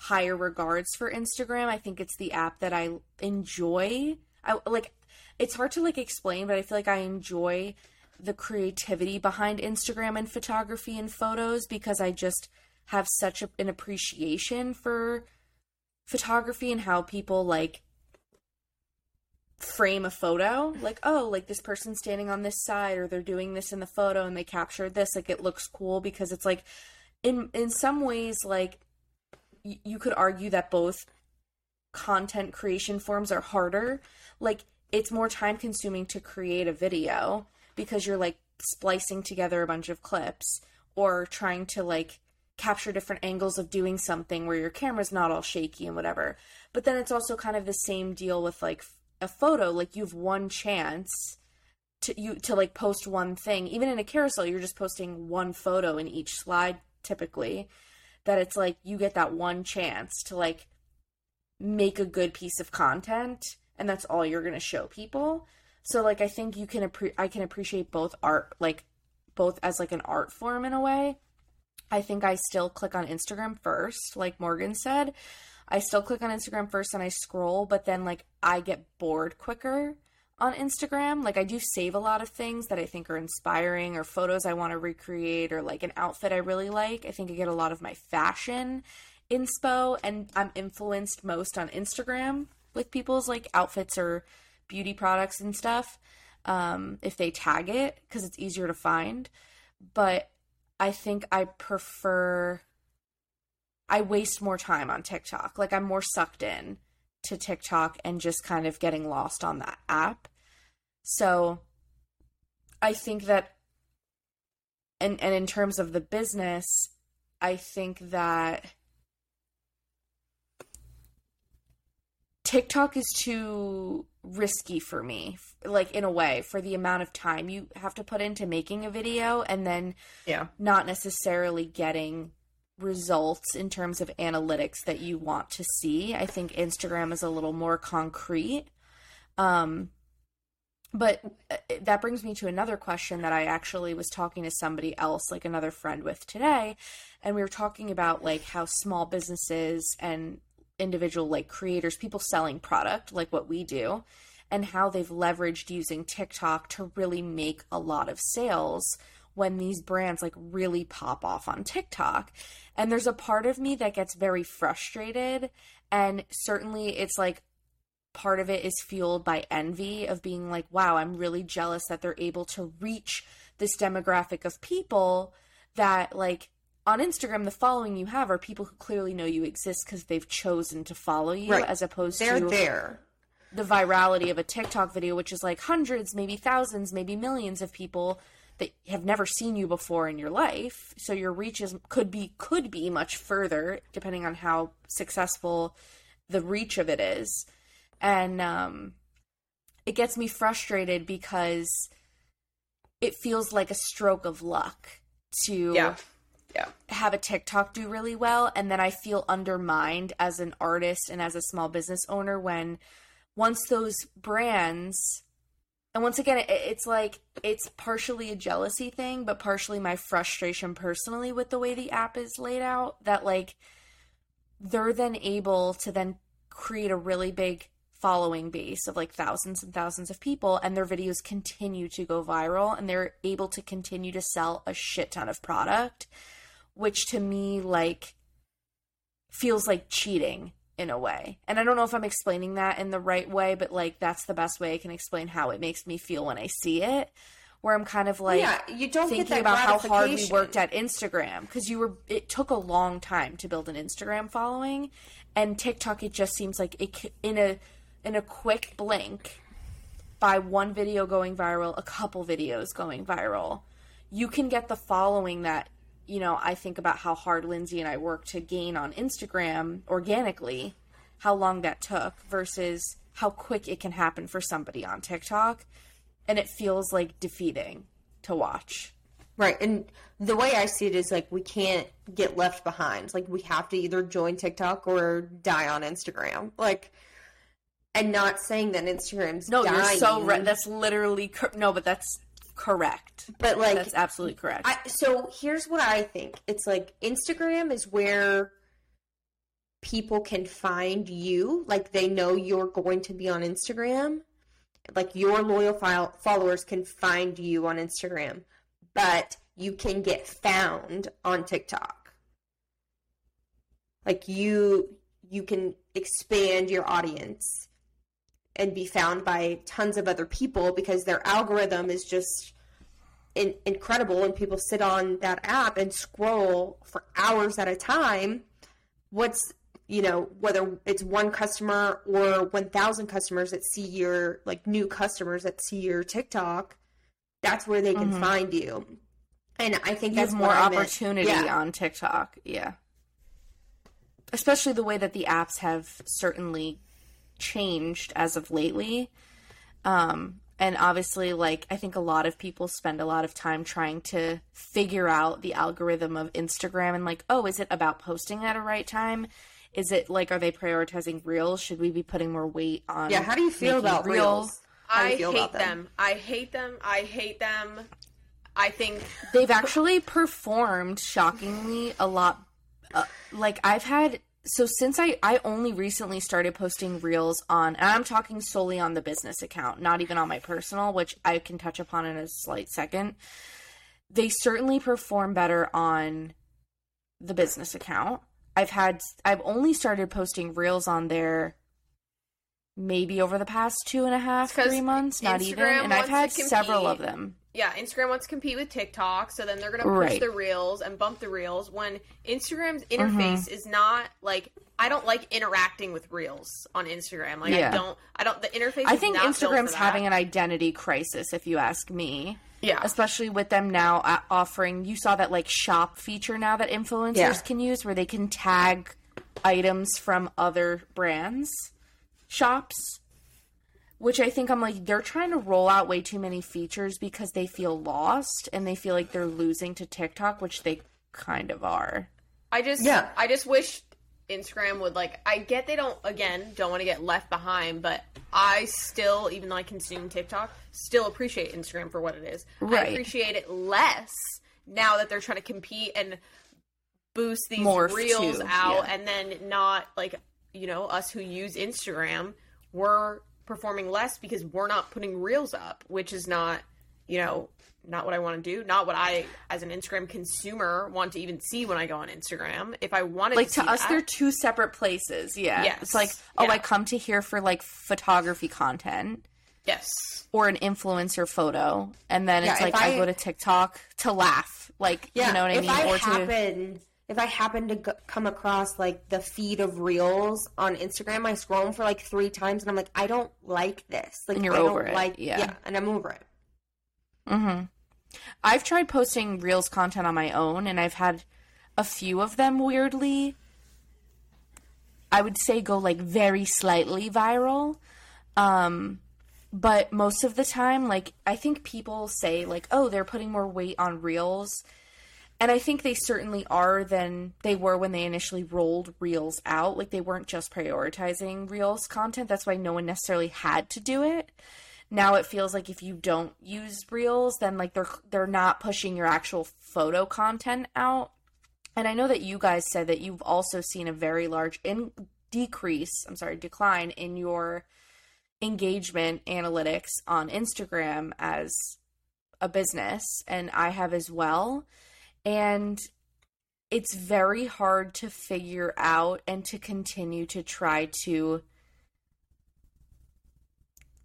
higher regards for Instagram. I think it's the app that I enjoy. I like it's hard to like explain, but I feel like I enjoy the creativity behind Instagram and photography and photos because I just have such a, an appreciation for photography and how people like frame a photo like oh like this person's standing on this side or they're doing this in the photo and they captured this like it looks cool because it's like in in some ways like you could argue that both content creation forms are harder. Like it's more time consuming to create a video because you're like splicing together a bunch of clips or trying to like capture different angles of doing something where your camera's not all shaky and whatever. But then it's also kind of the same deal with like a photo. Like you've one chance to you to like post one thing. Even in a carousel you're just posting one photo in each slide typically that it's like you get that one chance to like make a good piece of content and that's all you're going to show people. So like i think you can appre- i can appreciate both art like both as like an art form in a way. I think i still click on instagram first like morgan said. I still click on instagram first and i scroll but then like i get bored quicker on Instagram. Like I do save a lot of things that I think are inspiring or photos I want to recreate or like an outfit I really like. I think I get a lot of my fashion inspo and I'm influenced most on Instagram with people's like outfits or beauty products and stuff. Um, if they tag it because it's easier to find. But I think I prefer I waste more time on TikTok. Like I'm more sucked in to TikTok and just kind of getting lost on that app. So I think that and and in terms of the business, I think that TikTok is too risky for me, like in a way, for the amount of time you have to put into making a video and then Yeah. not necessarily getting results in terms of analytics that you want to see. I think Instagram is a little more concrete. Um but uh, that brings me to another question that I actually was talking to somebody else, like another friend with today, and we were talking about like how small businesses and individual like creators, people selling product like what we do, and how they've leveraged using TikTok to really make a lot of sales when these brands like really pop off on TikTok. And there's a part of me that gets very frustrated and certainly it's like part of it is fueled by envy of being like, wow, I'm really jealous that they're able to reach this demographic of people that like on Instagram the following you have are people who clearly know you exist because they've chosen to follow you Right. as opposed They're to there. the virality of a TikTok video, which is like hundreds, maybe thousands, maybe millions of people that have never seen you before in your life. So your reach is could be could be much further depending on how successful the reach of it is. And um it gets me frustrated because it feels like a stroke of luck to Yeah. Yeah. have a TikTok do really well and then I feel undermined as an artist and as a small business owner when once those brands and once again it, it's like it's partially a jealousy thing but partially my frustration personally with the way the app is laid out that like they're then able to then create a really big following base of like thousands and thousands of people and their videos continue to go viral and they're able to continue to sell a shit ton of product which to me like feels like cheating in a way. And I don't know if I'm explaining that in the right way, but like that's the best way I can explain how it makes me feel when I see it. Where I'm kind of like yeah, you don't get thinking about how hard we worked at Instagram because you were it took a long time to build an Instagram following and TikTok it just seems like it in a in a quick blink by one video going viral, a couple videos going viral, you can get the following that, you know, I think about how hard Lindsay and I worked to gain on Instagram organically, how long that took versus how quick it can happen for somebody on TikTok. And it feels like defeating to watch. Right. And the way I see it is like we can't get left behind. Like we have to either join TikTok or die on Instagram. Like and not saying that Instagram's No, dying, you're so right. That's literally no, but that's correct. but like That's absolutely correct. I, so here's what I think. It's like Instagram is where people can find you. Like they know you're going to be on Instagram. Like your loyal file, followers can find you on Instagram, but you can get found on TikTok. Like you you can expand your audience and be found by tons of other people because their algorithm is just in, incredible and people sit on that app and scroll for hours at a time what's you know whether it's one customer or 1000 customers that see your like new customers that see your tiktok that's where they can mm-hmm. find you and i think you that's have more opportunity Yeah. on TikTok. Yeah. Especially the way that the apps have certainly changed as of lately. Um, and obviously, like, I think a lot of people spend a lot of time trying to figure out the algorithm of Instagram and, like, oh, is it about posting at a right time? Is it like, are they prioritizing reels? Should we be putting more weight on? yeah how do you feel about real- reels How do you I feel hate about them. I hate them. I hate them. I think They've actually performed shockingly a lot. Uh, like I've had so since I I only recently started posting reels on, and I'm talking solely on the business account, not even on my personal, which I can touch upon in a slight second. They certainly perform better on the business account. I've had I've only started posting reels on there maybe over the past two and a half, three months, not even, and I've had several of them. Yeah, Instagram wants to compete with TikTok, so then they're gonna push Right. the reels and bump the reels. When Instagram's Mm-hmm. interface is not like I don't like interacting with reels on Instagram. Like Yeah. I don't, I don't. The interface. I is think not built for Instagram's having an identity crisis, if you ask me. Yeah. especially with them now uh, offering. You saw that like shop feature now that influencers Yeah. can use, where they can tag items from other brands shops. Which I think I'm like they're trying to roll out way too many features because they feel lost and they feel like they're losing to TikTok, which they kind of are. I just Yeah. I just wish Instagram would like I get they don't again don't want to get left behind, but I still even though I consume TikTok, still appreciate Instagram for what it is. I appreciate it less now that they're trying to compete and boost these Morph reels too, out yeah. and then not like you know, us who use Instagram, we're performing less because we're not putting reels up, which is not, you know, not what I want to do, not what I as an Instagram consumer want to even see when I go on Instagram. If I wanted like to, to see us that- they're two separate places yeah Yes. it's like oh Yeah. i come to here for like photography content yes. or an influencer photo and then it's like I, I- go to tiktok to laugh like Yeah, you know what i mean I or to happen, if I happen to go, come across like the feed of reels on Instagram, I scroll 'em for like three times, and I'm like, I don't like this. Like, And you're I over don't it, Like, yeah. and I'm over it. Mm-hmm. i've tried posting reels content on my own and i've had a few of them weirdly i would say go like very slightly viral um but most of the time like i think people say like oh they're putting more weight on reels and i think they certainly are than they were when they initially rolled reels out. Like they weren't just prioritizing reels content. That's why no one necessarily had to do it. Now it feels like if you don't use reels then like they're they're not pushing your actual photo content out. And i know that you guys said that you've also seen a very large in decrease i'm sorry decline in your engagement analytics on instagram as a business. And i have as well and it's very hard to figure out and to continue to try to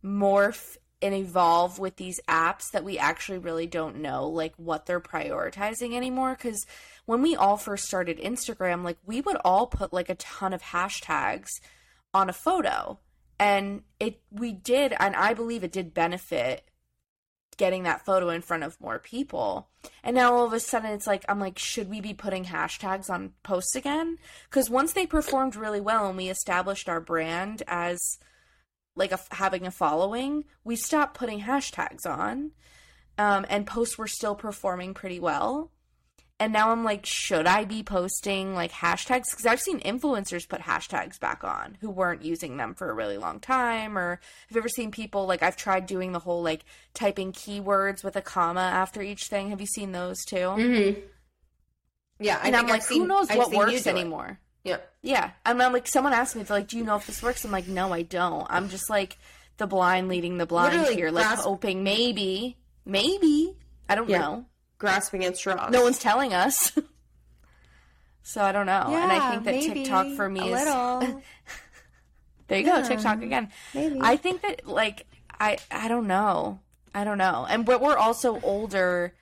morph and evolve with these apps that we actually really don't know like what they're prioritizing anymore. Because when we all first started Instagram like we would all put like a ton of hashtags on a photo. And it we did and I believe it did benefit getting that photo in front of more people. And now all of a sudden it's like I'm like should we be putting hashtags on posts again? Cuz once they performed really well and we established our brand as like a, having a following, we stopped putting hashtags on. Um, and posts were still performing pretty well. And now I'm like, should I be posting like hashtags? Because I've seen influencers put hashtags back on who weren't using them for a really long time. Or have you ever seen people like I've tried doing the whole like typing keywords with a comma after each thing? Have you seen those too? Mm-hmm. Yeah, I and I'm like, I've who seen- knows I've what works do it. anymore? Yeah, Yeah. And I'm like, someone asked me, they're like, do you know if this works? I'm like, no, I don't. I'm just like the blind leading the blind Literally here, like grasp- hoping maybe, maybe. I don't Yeah. know. Grasping at straws. No one's telling us. so I don't know. and I think that TikTok for me a is. little. There you go, TikTok again. maybe. I think that, like, I I don't know. I don't know. And but we're also older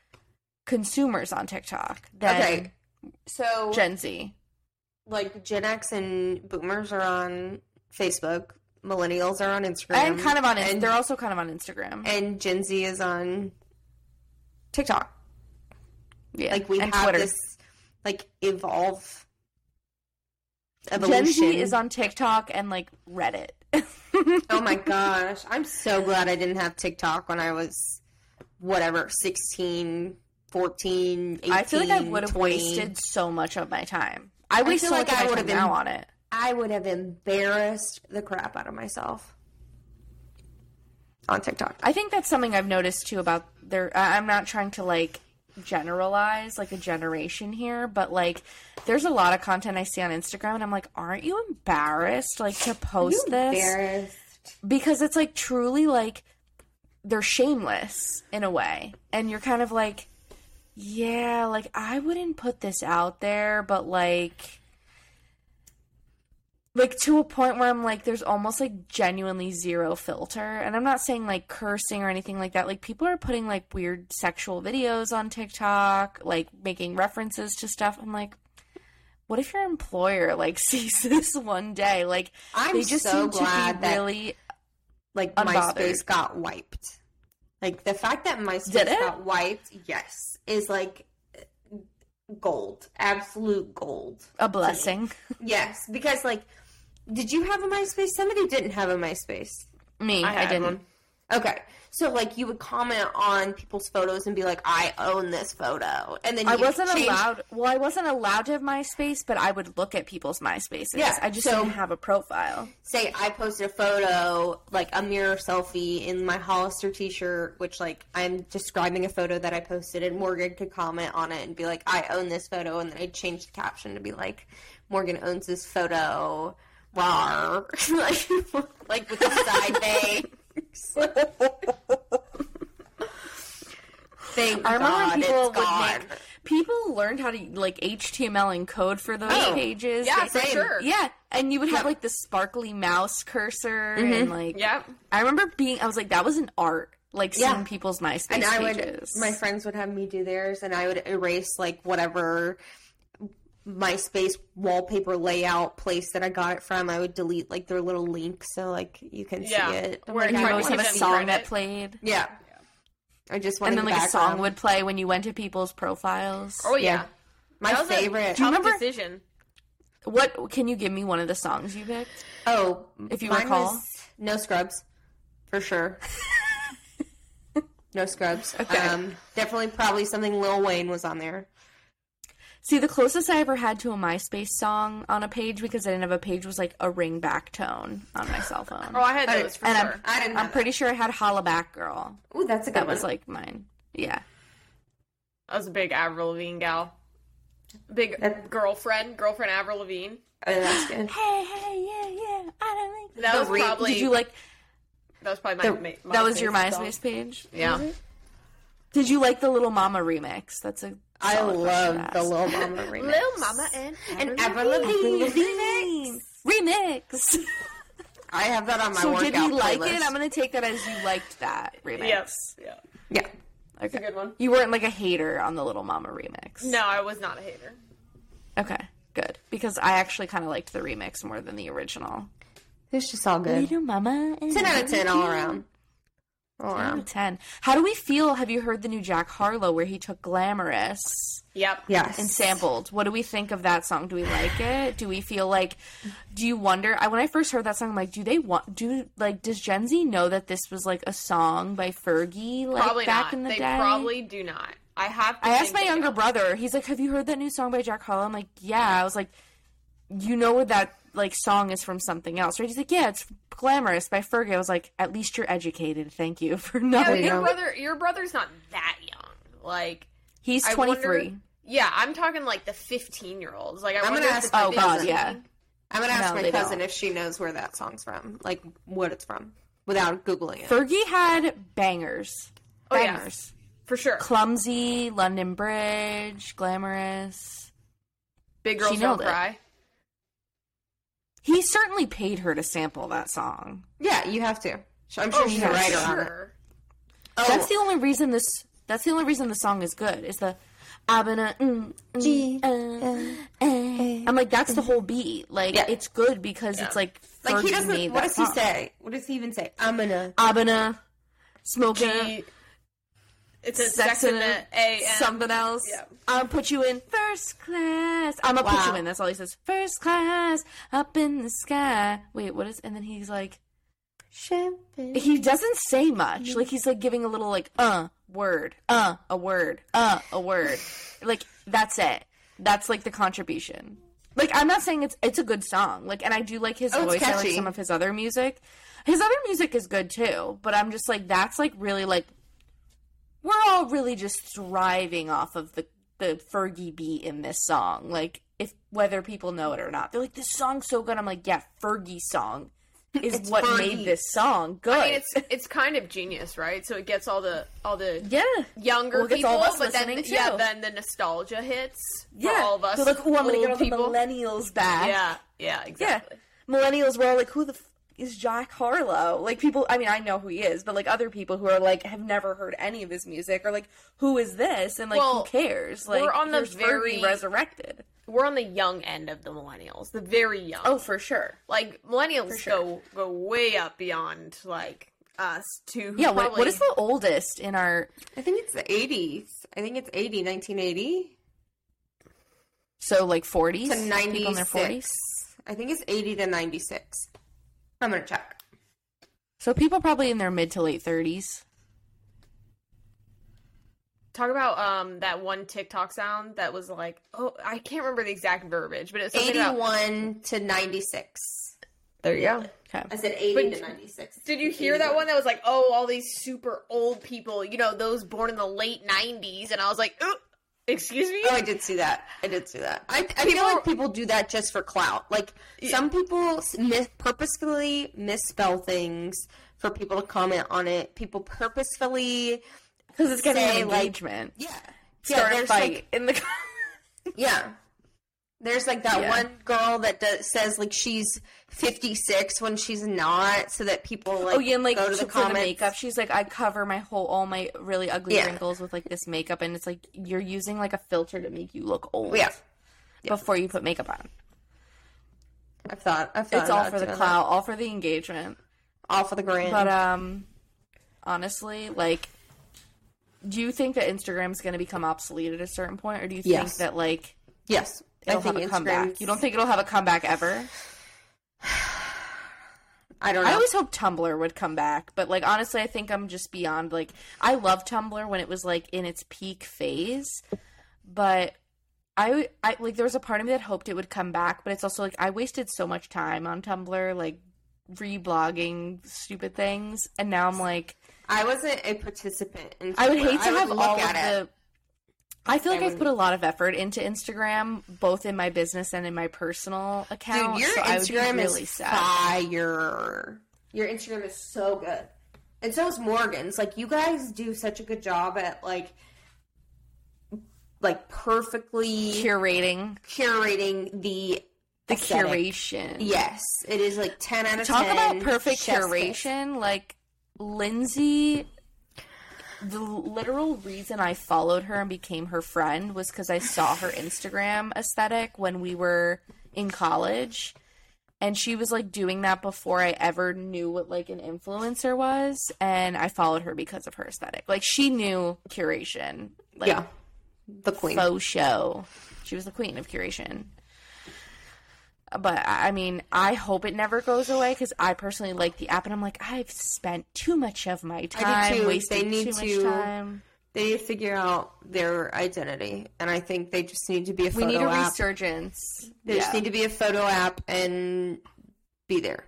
consumers on TikTok than Okay, so Gen Z. like Gen X and Boomers are on Facebook. Millennials are on Instagram, And kind of on, and, they're also kind of on Instagram. and Gen Z is on TikTok. Yeah. Like we and have Twitter. this like evolve Gen evolution. Z is on TikTok and like Reddit. oh my gosh, I'm so glad I didn't have TikTok when I was whatever 16, 14, 18, I feel like I would have wasted so much of my time. I feel like I time now been- on it. I would have embarrassed the crap out of myself on TikTok. I think that's something I've noticed too about there. I'm not trying to like generalize like a generation here, but like there's a lot of content I see on Instagram, and I'm like, aren't you embarrassed like to post this? Embarrassed. Because it's like truly like they're shameless in a way, and you're kind of like, yeah, like I wouldn't put this out there, but like. Like to a point where I'm like, there's almost like genuinely zero filter. And I'm not saying like cursing or anything like that. Like people are putting like weird sexual videos on TikTok, like making references to stuff. I'm like, what if your employer like sees this one day? Like I'm they just so seem glad to be that really like unbothered. MySpace got wiped. Like the fact that MySpace got wiped, yes, is like gold, absolute gold. A blessing. Yes, because like, did you have a MySpace? Somebody didn't have a MySpace. Me, I I, didn't. one. Okay, so like you would comment on people's photos and be like, "I own this photo," and then I wasn't change- allowed. Well, I wasn't allowed to have MySpace, but I would look at people's MySpaces. Yeah, I just so- didn't have a profile. say I posted a photo, like a mirror selfie in my Hollister t-shirt, which like I'm describing a photo that I posted, and Morgan could comment on it and be like, "I own this photo," and then I'd change the caption to be like, "Morgan owns this photo." Rar, like, like with the side bangs. Thank I remember God people it's would gone. make people learned how to like HTML and code for those Oh, pages. Yeah, They- for sure. Yeah, and you would have like the sparkly mouse cursor and mm-hmm. like. Yep. I remember being. I was like, that was an art. Like seeing people's MySpace and I would my friends would have me do theirs and I would erase like whatever MySpace wallpaper layout place that I got it from. I would delete like their little link so like you can Yeah. see it. Where Like, you Try would to always have a song that played, yeah. I just wanted and then the like a song would play when you went to people's profiles. Oh yeah. Yeah. my That was favorite. A tough remember- decision. What can you give me one of the songs you picked? oh, If you mine recall. was no scrubs for sure. no scrubs. Okay. Um, definitely, probably something Lil Wayne was on there. See, the closest I ever had to a MySpace song on a page because I didn't have a page was like a ringback tone on my cell phone. Oh, I had I- those for and sure. I'm, I didn't. I'm have pretty sure I had Hollaback Girl. that. Ooh, that's a good That was like mine. Yeah. I was a big Avril Lavigne gal. Big That- girlfriend, girlfriend Avril Lavigne. Oh, that's good. Hey, hey, yeah, yeah. I don't think That The was re- probably Did you like that was probably my, the- ma- that was your MySpace MySpace song. page? Yeah. Did you like the Little Mama remix? That's a I love the ask. Lil Mama remix. Lil Mama and and Avril Lavigne. remix. I have that on my So workout did we like playlist. it? I'm gonna take that as you liked that remix. Yes. Yeah. Yeah. Okay. a good one. You weren't like a hater on the Little Mama remix. No, I was not a hater. Okay. Good. Because I actually kind of liked the remix more than the original. It's just all good. Little Mama. 10 out of 10 all around. All 10 out of 10. How do we feel? Have you heard the new Jack Harlow where he took Glamorous Yep. Yes. and sampled? What do we think of that song? Do we like it? Do we feel like, do you wonder? I When I first heard that song, I'm like, do they want, do, like, does Gen Z know that this was like a song by Fergie, like, Probably back not. in the they day? probably do not. I have. To I asked my younger don't. brother. He's like, "Have you heard that new song by Jack Harlow?" I'm like, "Yeah." I was like, "You know what that like song is from something else, right?" He's like, "Yeah, it's Glamorous by Fergie." I was like, "At least you're educated. Thank you for Yeah, your know. brother. Your brother's not that young. Like He's 23. wonder- Yeah, I'm talking like the 15 year olds. Like I I'm gonna ask my Oh God, cousin. yeah. I'm going to ask No, my cousin don't. if she knows where that song's from. Like, what it's from. Without Googling it. Fergie had bangers. Oh, yeah. Bangers. for sure. Clumsy, London Bridge, Glamorous. Big girls She don't nailed it. Cry. He certainly paid her to sample that song. yeah, you have to. I'm sure Oh, she's for a writer on it. Oh, That's the only reason this. That's the only reason the song is good. Is the I'm gonna. Mm, mm, G, uh, eh. I'm like that's the whole beat. Like Yeah. it's good because it's like like, he doesn't. made What that does he song. say? What does he even say? I'm gonna. I'm G- it. It's a Sex sex in in the it, A. M. something else. Yeah. I'll put you in first class. I'm gonna put you in. That's all he says. First class, up in the sky. Wait, what is? And then he's like, Champagne. he doesn't say much. Like he's like giving a little like uh word, uh a word, uh a word. like that's it. That's like the contribution. Like I'm not saying it's it's a good song. Like and I do like his Oh, it's voice. I like some of his other music. His other music is good too, but I'm just like that's like really like we're all really just thriving off of the the Fergie beat in this song. Like if whether people know it or not. They're like this song's so good. I'm like, yeah, Fergie song is what Fergie. made this song good. I mean, it's it's kind of genius, right? So it gets all the all the yeah. younger Well, people, but then listening, yeah, then the nostalgia hits for Yeah, all of us. Like, "Oh, I'm gonna get all the millennials back." Yeah, yeah, yeah. exactly. Millennials were all like, "Who the f- is Jack Harlow?" Like people, I mean, I know who he is, but like other people who are like have never heard any of his music are like, "Who is this?" And like, Well, who cares? Like, we're on the very- resurrected. We're on the young end of the millennials, the very young. Oh, for sure. like millennials sure. go go way up beyond like us to Yeah, what, what probably- is the oldest in our? I think it's the 80s. I think it's 80, 1980 So like forties to people in their 96. forties. I think it's 80 to 96. I'm going to check. So people probably in their mid to late thirties. Talk about um that one TikTok sound that was like, oh, I can't remember the exact verbiage, but it's was something about. 81 to 96. There you go. Okay. I said 80 But to 96. Did you hear that one that was like, oh, all these super old people, you know, those born in the late '90s, and I was like, oh, excuse me. Oh, I did see that. I did see that. I, I feel like people do that just for clout. Like some people mis- purposefully misspell things for people to comment on it. People purposefully Because it's getting like- engagement. yeah Start a there's fight like in the. yeah. There's like that Yeah. one girl that does, says like she's 56 when she's not, so that people like oh yeah, and like go to the for the makeup, she's like, I cover my whole all my really ugly Yeah. wrinkles with like this makeup, and it's like you're using like a filter to make you look old. Yeah. Before you put makeup on, I've thought. I've thought it's all for the clout, all for the engagement. that. all for the grand. But um, honestly, like, do you think that Instagram's going to become obsolete at a certain point, or do you think Yes. that like yes, it'll I think have a comeback? Instagram's- You don't think it'll have a comeback ever? I don't know. I always hope Tumblr would come back, but like honestly, I think I'm just beyond like I love Tumblr when it was like in its peak phase, but I I like there was a part of me that hoped it would come back, but it's also like I wasted so much time on Tumblr like reblogging stupid things, and now I'm like I wasn't a participant. In I would hate to have look all of at it. the. I feel like I I've put a lot of effort into Instagram, both in my business and in my personal account. Dude, your so Instagram really is sad. fire. Your Instagram is so good, and so is Morgan's. Like you guys do such a good job at like, like perfectly Curating curating the the aesthetic. curation. Yes, it is like ten out of Talk 10. about perfect chef's kiss. curation. Like Lindsay, the literal reason I followed her and became her friend was because I saw her Instagram aesthetic when we were in college. And she was like doing that before I ever knew what like an influencer was. And I followed her because of her aesthetic. Like she knew curation. Like Yeah, the queen. faux show. She was the queen of curation. But I mean, I hope it never goes away because I personally like the app, and I'm like, I've spent too much of my time, too. They need too to- much time. They need to figure out their identity, and I think they just need to be a We need a app. resurgence. They just need to be a photo app and be there.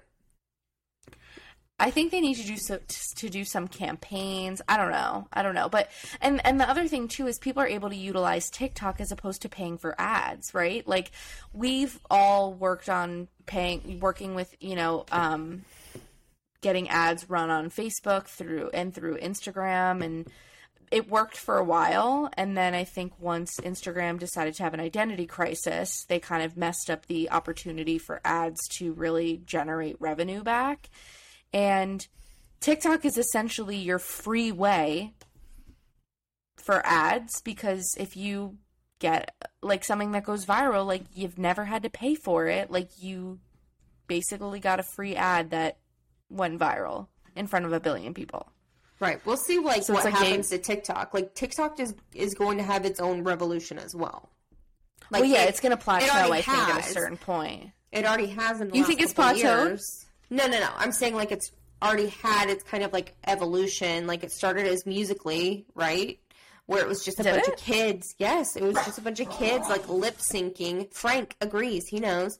I think they need to do so to do some campaigns. I don't know. I don't know. But and and the other thing too is people are able to utilize TikTok as opposed to paying for ads, right? Like we've all worked on paying working with, you know, um getting ads run on Facebook through and through Instagram and it worked for a while and then I think once Instagram decided to have an identity crisis, they kind of messed up the opportunity for ads to really generate revenue back. And TikTok is essentially your free way for ads because if you get like something that goes viral, like you've never had to pay for it, like you basically got a free ad that went viral in front of a billion people. Right. We'll see like So what like they- happens to TikTok. Like TikTok is is going to have its own revolution as well. Like well, yeah, it- it's going to plateau, already I think, at a certain point. It already has in the You think it's plateaued? years. No, no, no. I'm saying like it's already had its kind of like evolution. Like it started as Musical.ly, right? Where it was just a Did bunch it? of kids. Yes, it was just a bunch of kids like lip syncing. Frank agrees. He knows.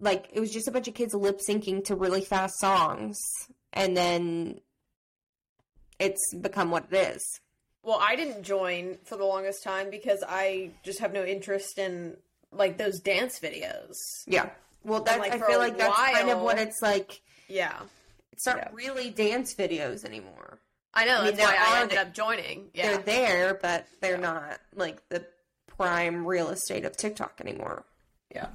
Like it was just a bunch of kids lip syncing to really fast songs, and then it's become what it is. Well, I didn't join for the longest time because I just have no interest in like those dance videos. Yeah. Well, that's, like, I feel a like that's kind of while- what it's like. Yeah. It's not Yeah. really dance videos anymore. I know, I mean, that's why I ended the- up joining. Yeah. They're there, but they're not like the prime real estate of TikTok anymore. yeah.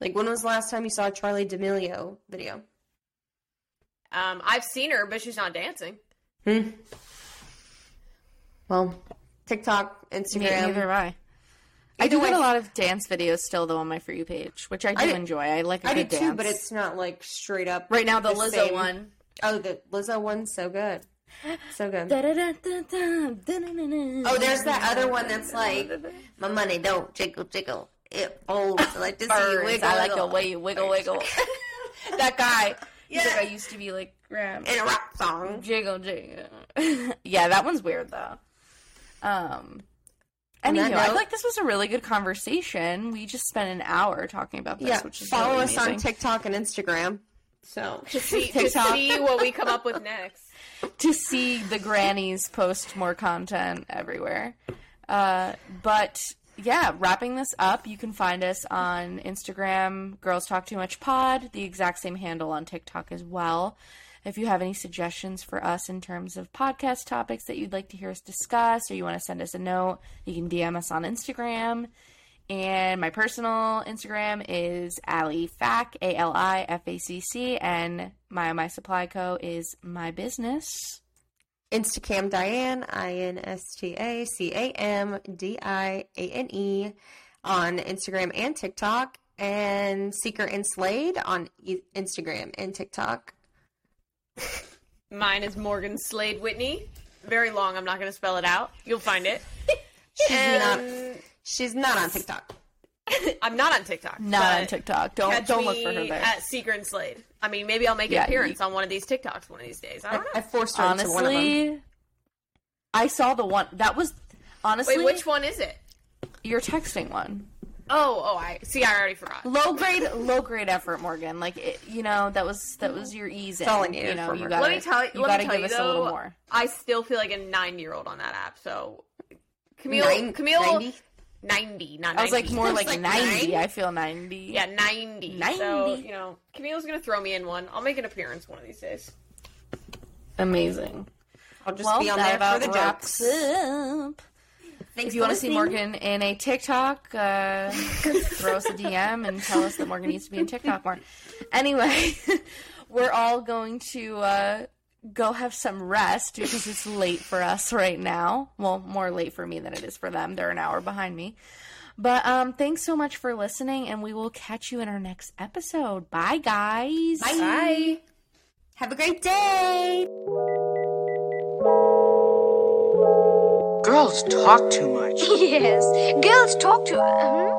Like, when was the last time you saw a Charli D'Amelio video? Um, I've seen her, but she's not dancing. Hmm. Well, TikTok, Neither Instagram, have I. I do get a lot of dance videos still though on my for you page, which I do I- enjoy. I like a I do good too, dance. but it's not like straight up. right now the, Lizzo same- one. Oh, the Lizzo one's so good, so good. Oh, there's that other one that's like, my money don't jiggle jiggle. It folds. I like to see you wiggle. I like the way you wiggle wiggle. that guy. He's like I used to be like in a rock song. jiggle jiggle. yeah, that one's weird though. Um. On that Anywho, I feel like this was a really good conversation. We just spent an hour talking about this, Yeah, which is follow really us on. TikTok and Instagram. So To see, to see what we come up with next. to see the grannies post more content everywhere. Uh, but yeah, wrapping this up, you can find us on Instagram, Girls Talk Too Much Pod, the exact same handle on TikTok as well. If you have any suggestions for us in terms of podcast topics that you'd like to hear us discuss, or you want to send us a note, you can DM us on Instagram. And my personal Instagram is AliFac, A L I F A C C, and my My Supply Co is my business. Instacam Diane, I N S T A C A M D I A N E on Instagram and TikTok, and Seeker and Slade on Instagram and TikTok. Mine is Morgan Slade Whitney. Very long. I'm not going to spell it out. You'll find it. She's not. She's not on TikTok. I'm not on TikTok. Not on TikTok. Don't Catch don't me look for her there. at Seeker and Slade. I mean, maybe I'll make Yeah, an appearance you- on one of these TikToks one of these days. I I, don't know. I forced her into one of them. honestly, I saw the one that was honestly Wait, which one is it? You're texting one. Oh, oh, I see. I already forgot. Low grade, low grade effort, Morgan. Like it, you know, that was that was your ease. in, all I needed You know, from you gotta, let me tell you. you let gotta me tell give you us though, a little more. I still feel like a nine-year-old on that app. So, Camille, Nine- Camille, 90? 90, not 90. I was like more like, like ninety. nine? I feel ninety. yeah, 90. 90. So, you know, Camille's gonna throw me in one. I'll make an appearance one of these days. amazing. I'll just Well, be on there for the wraps jokes. up. Thanks If you want to see. Morgan in a TikTok, uh, throw us a DM and tell us that Morgan needs to be in TikTok more. Anyway, we're all going to uh, go have some rest because it's late for us right now. Well, more late for me than it is for them. They're an hour behind me. But um, thanks so much for listening, and we will catch you in our next episode. Bye, guys. Bye. Have a great day. Girls talk too much. yes. Girls talk too. Uh, hmm?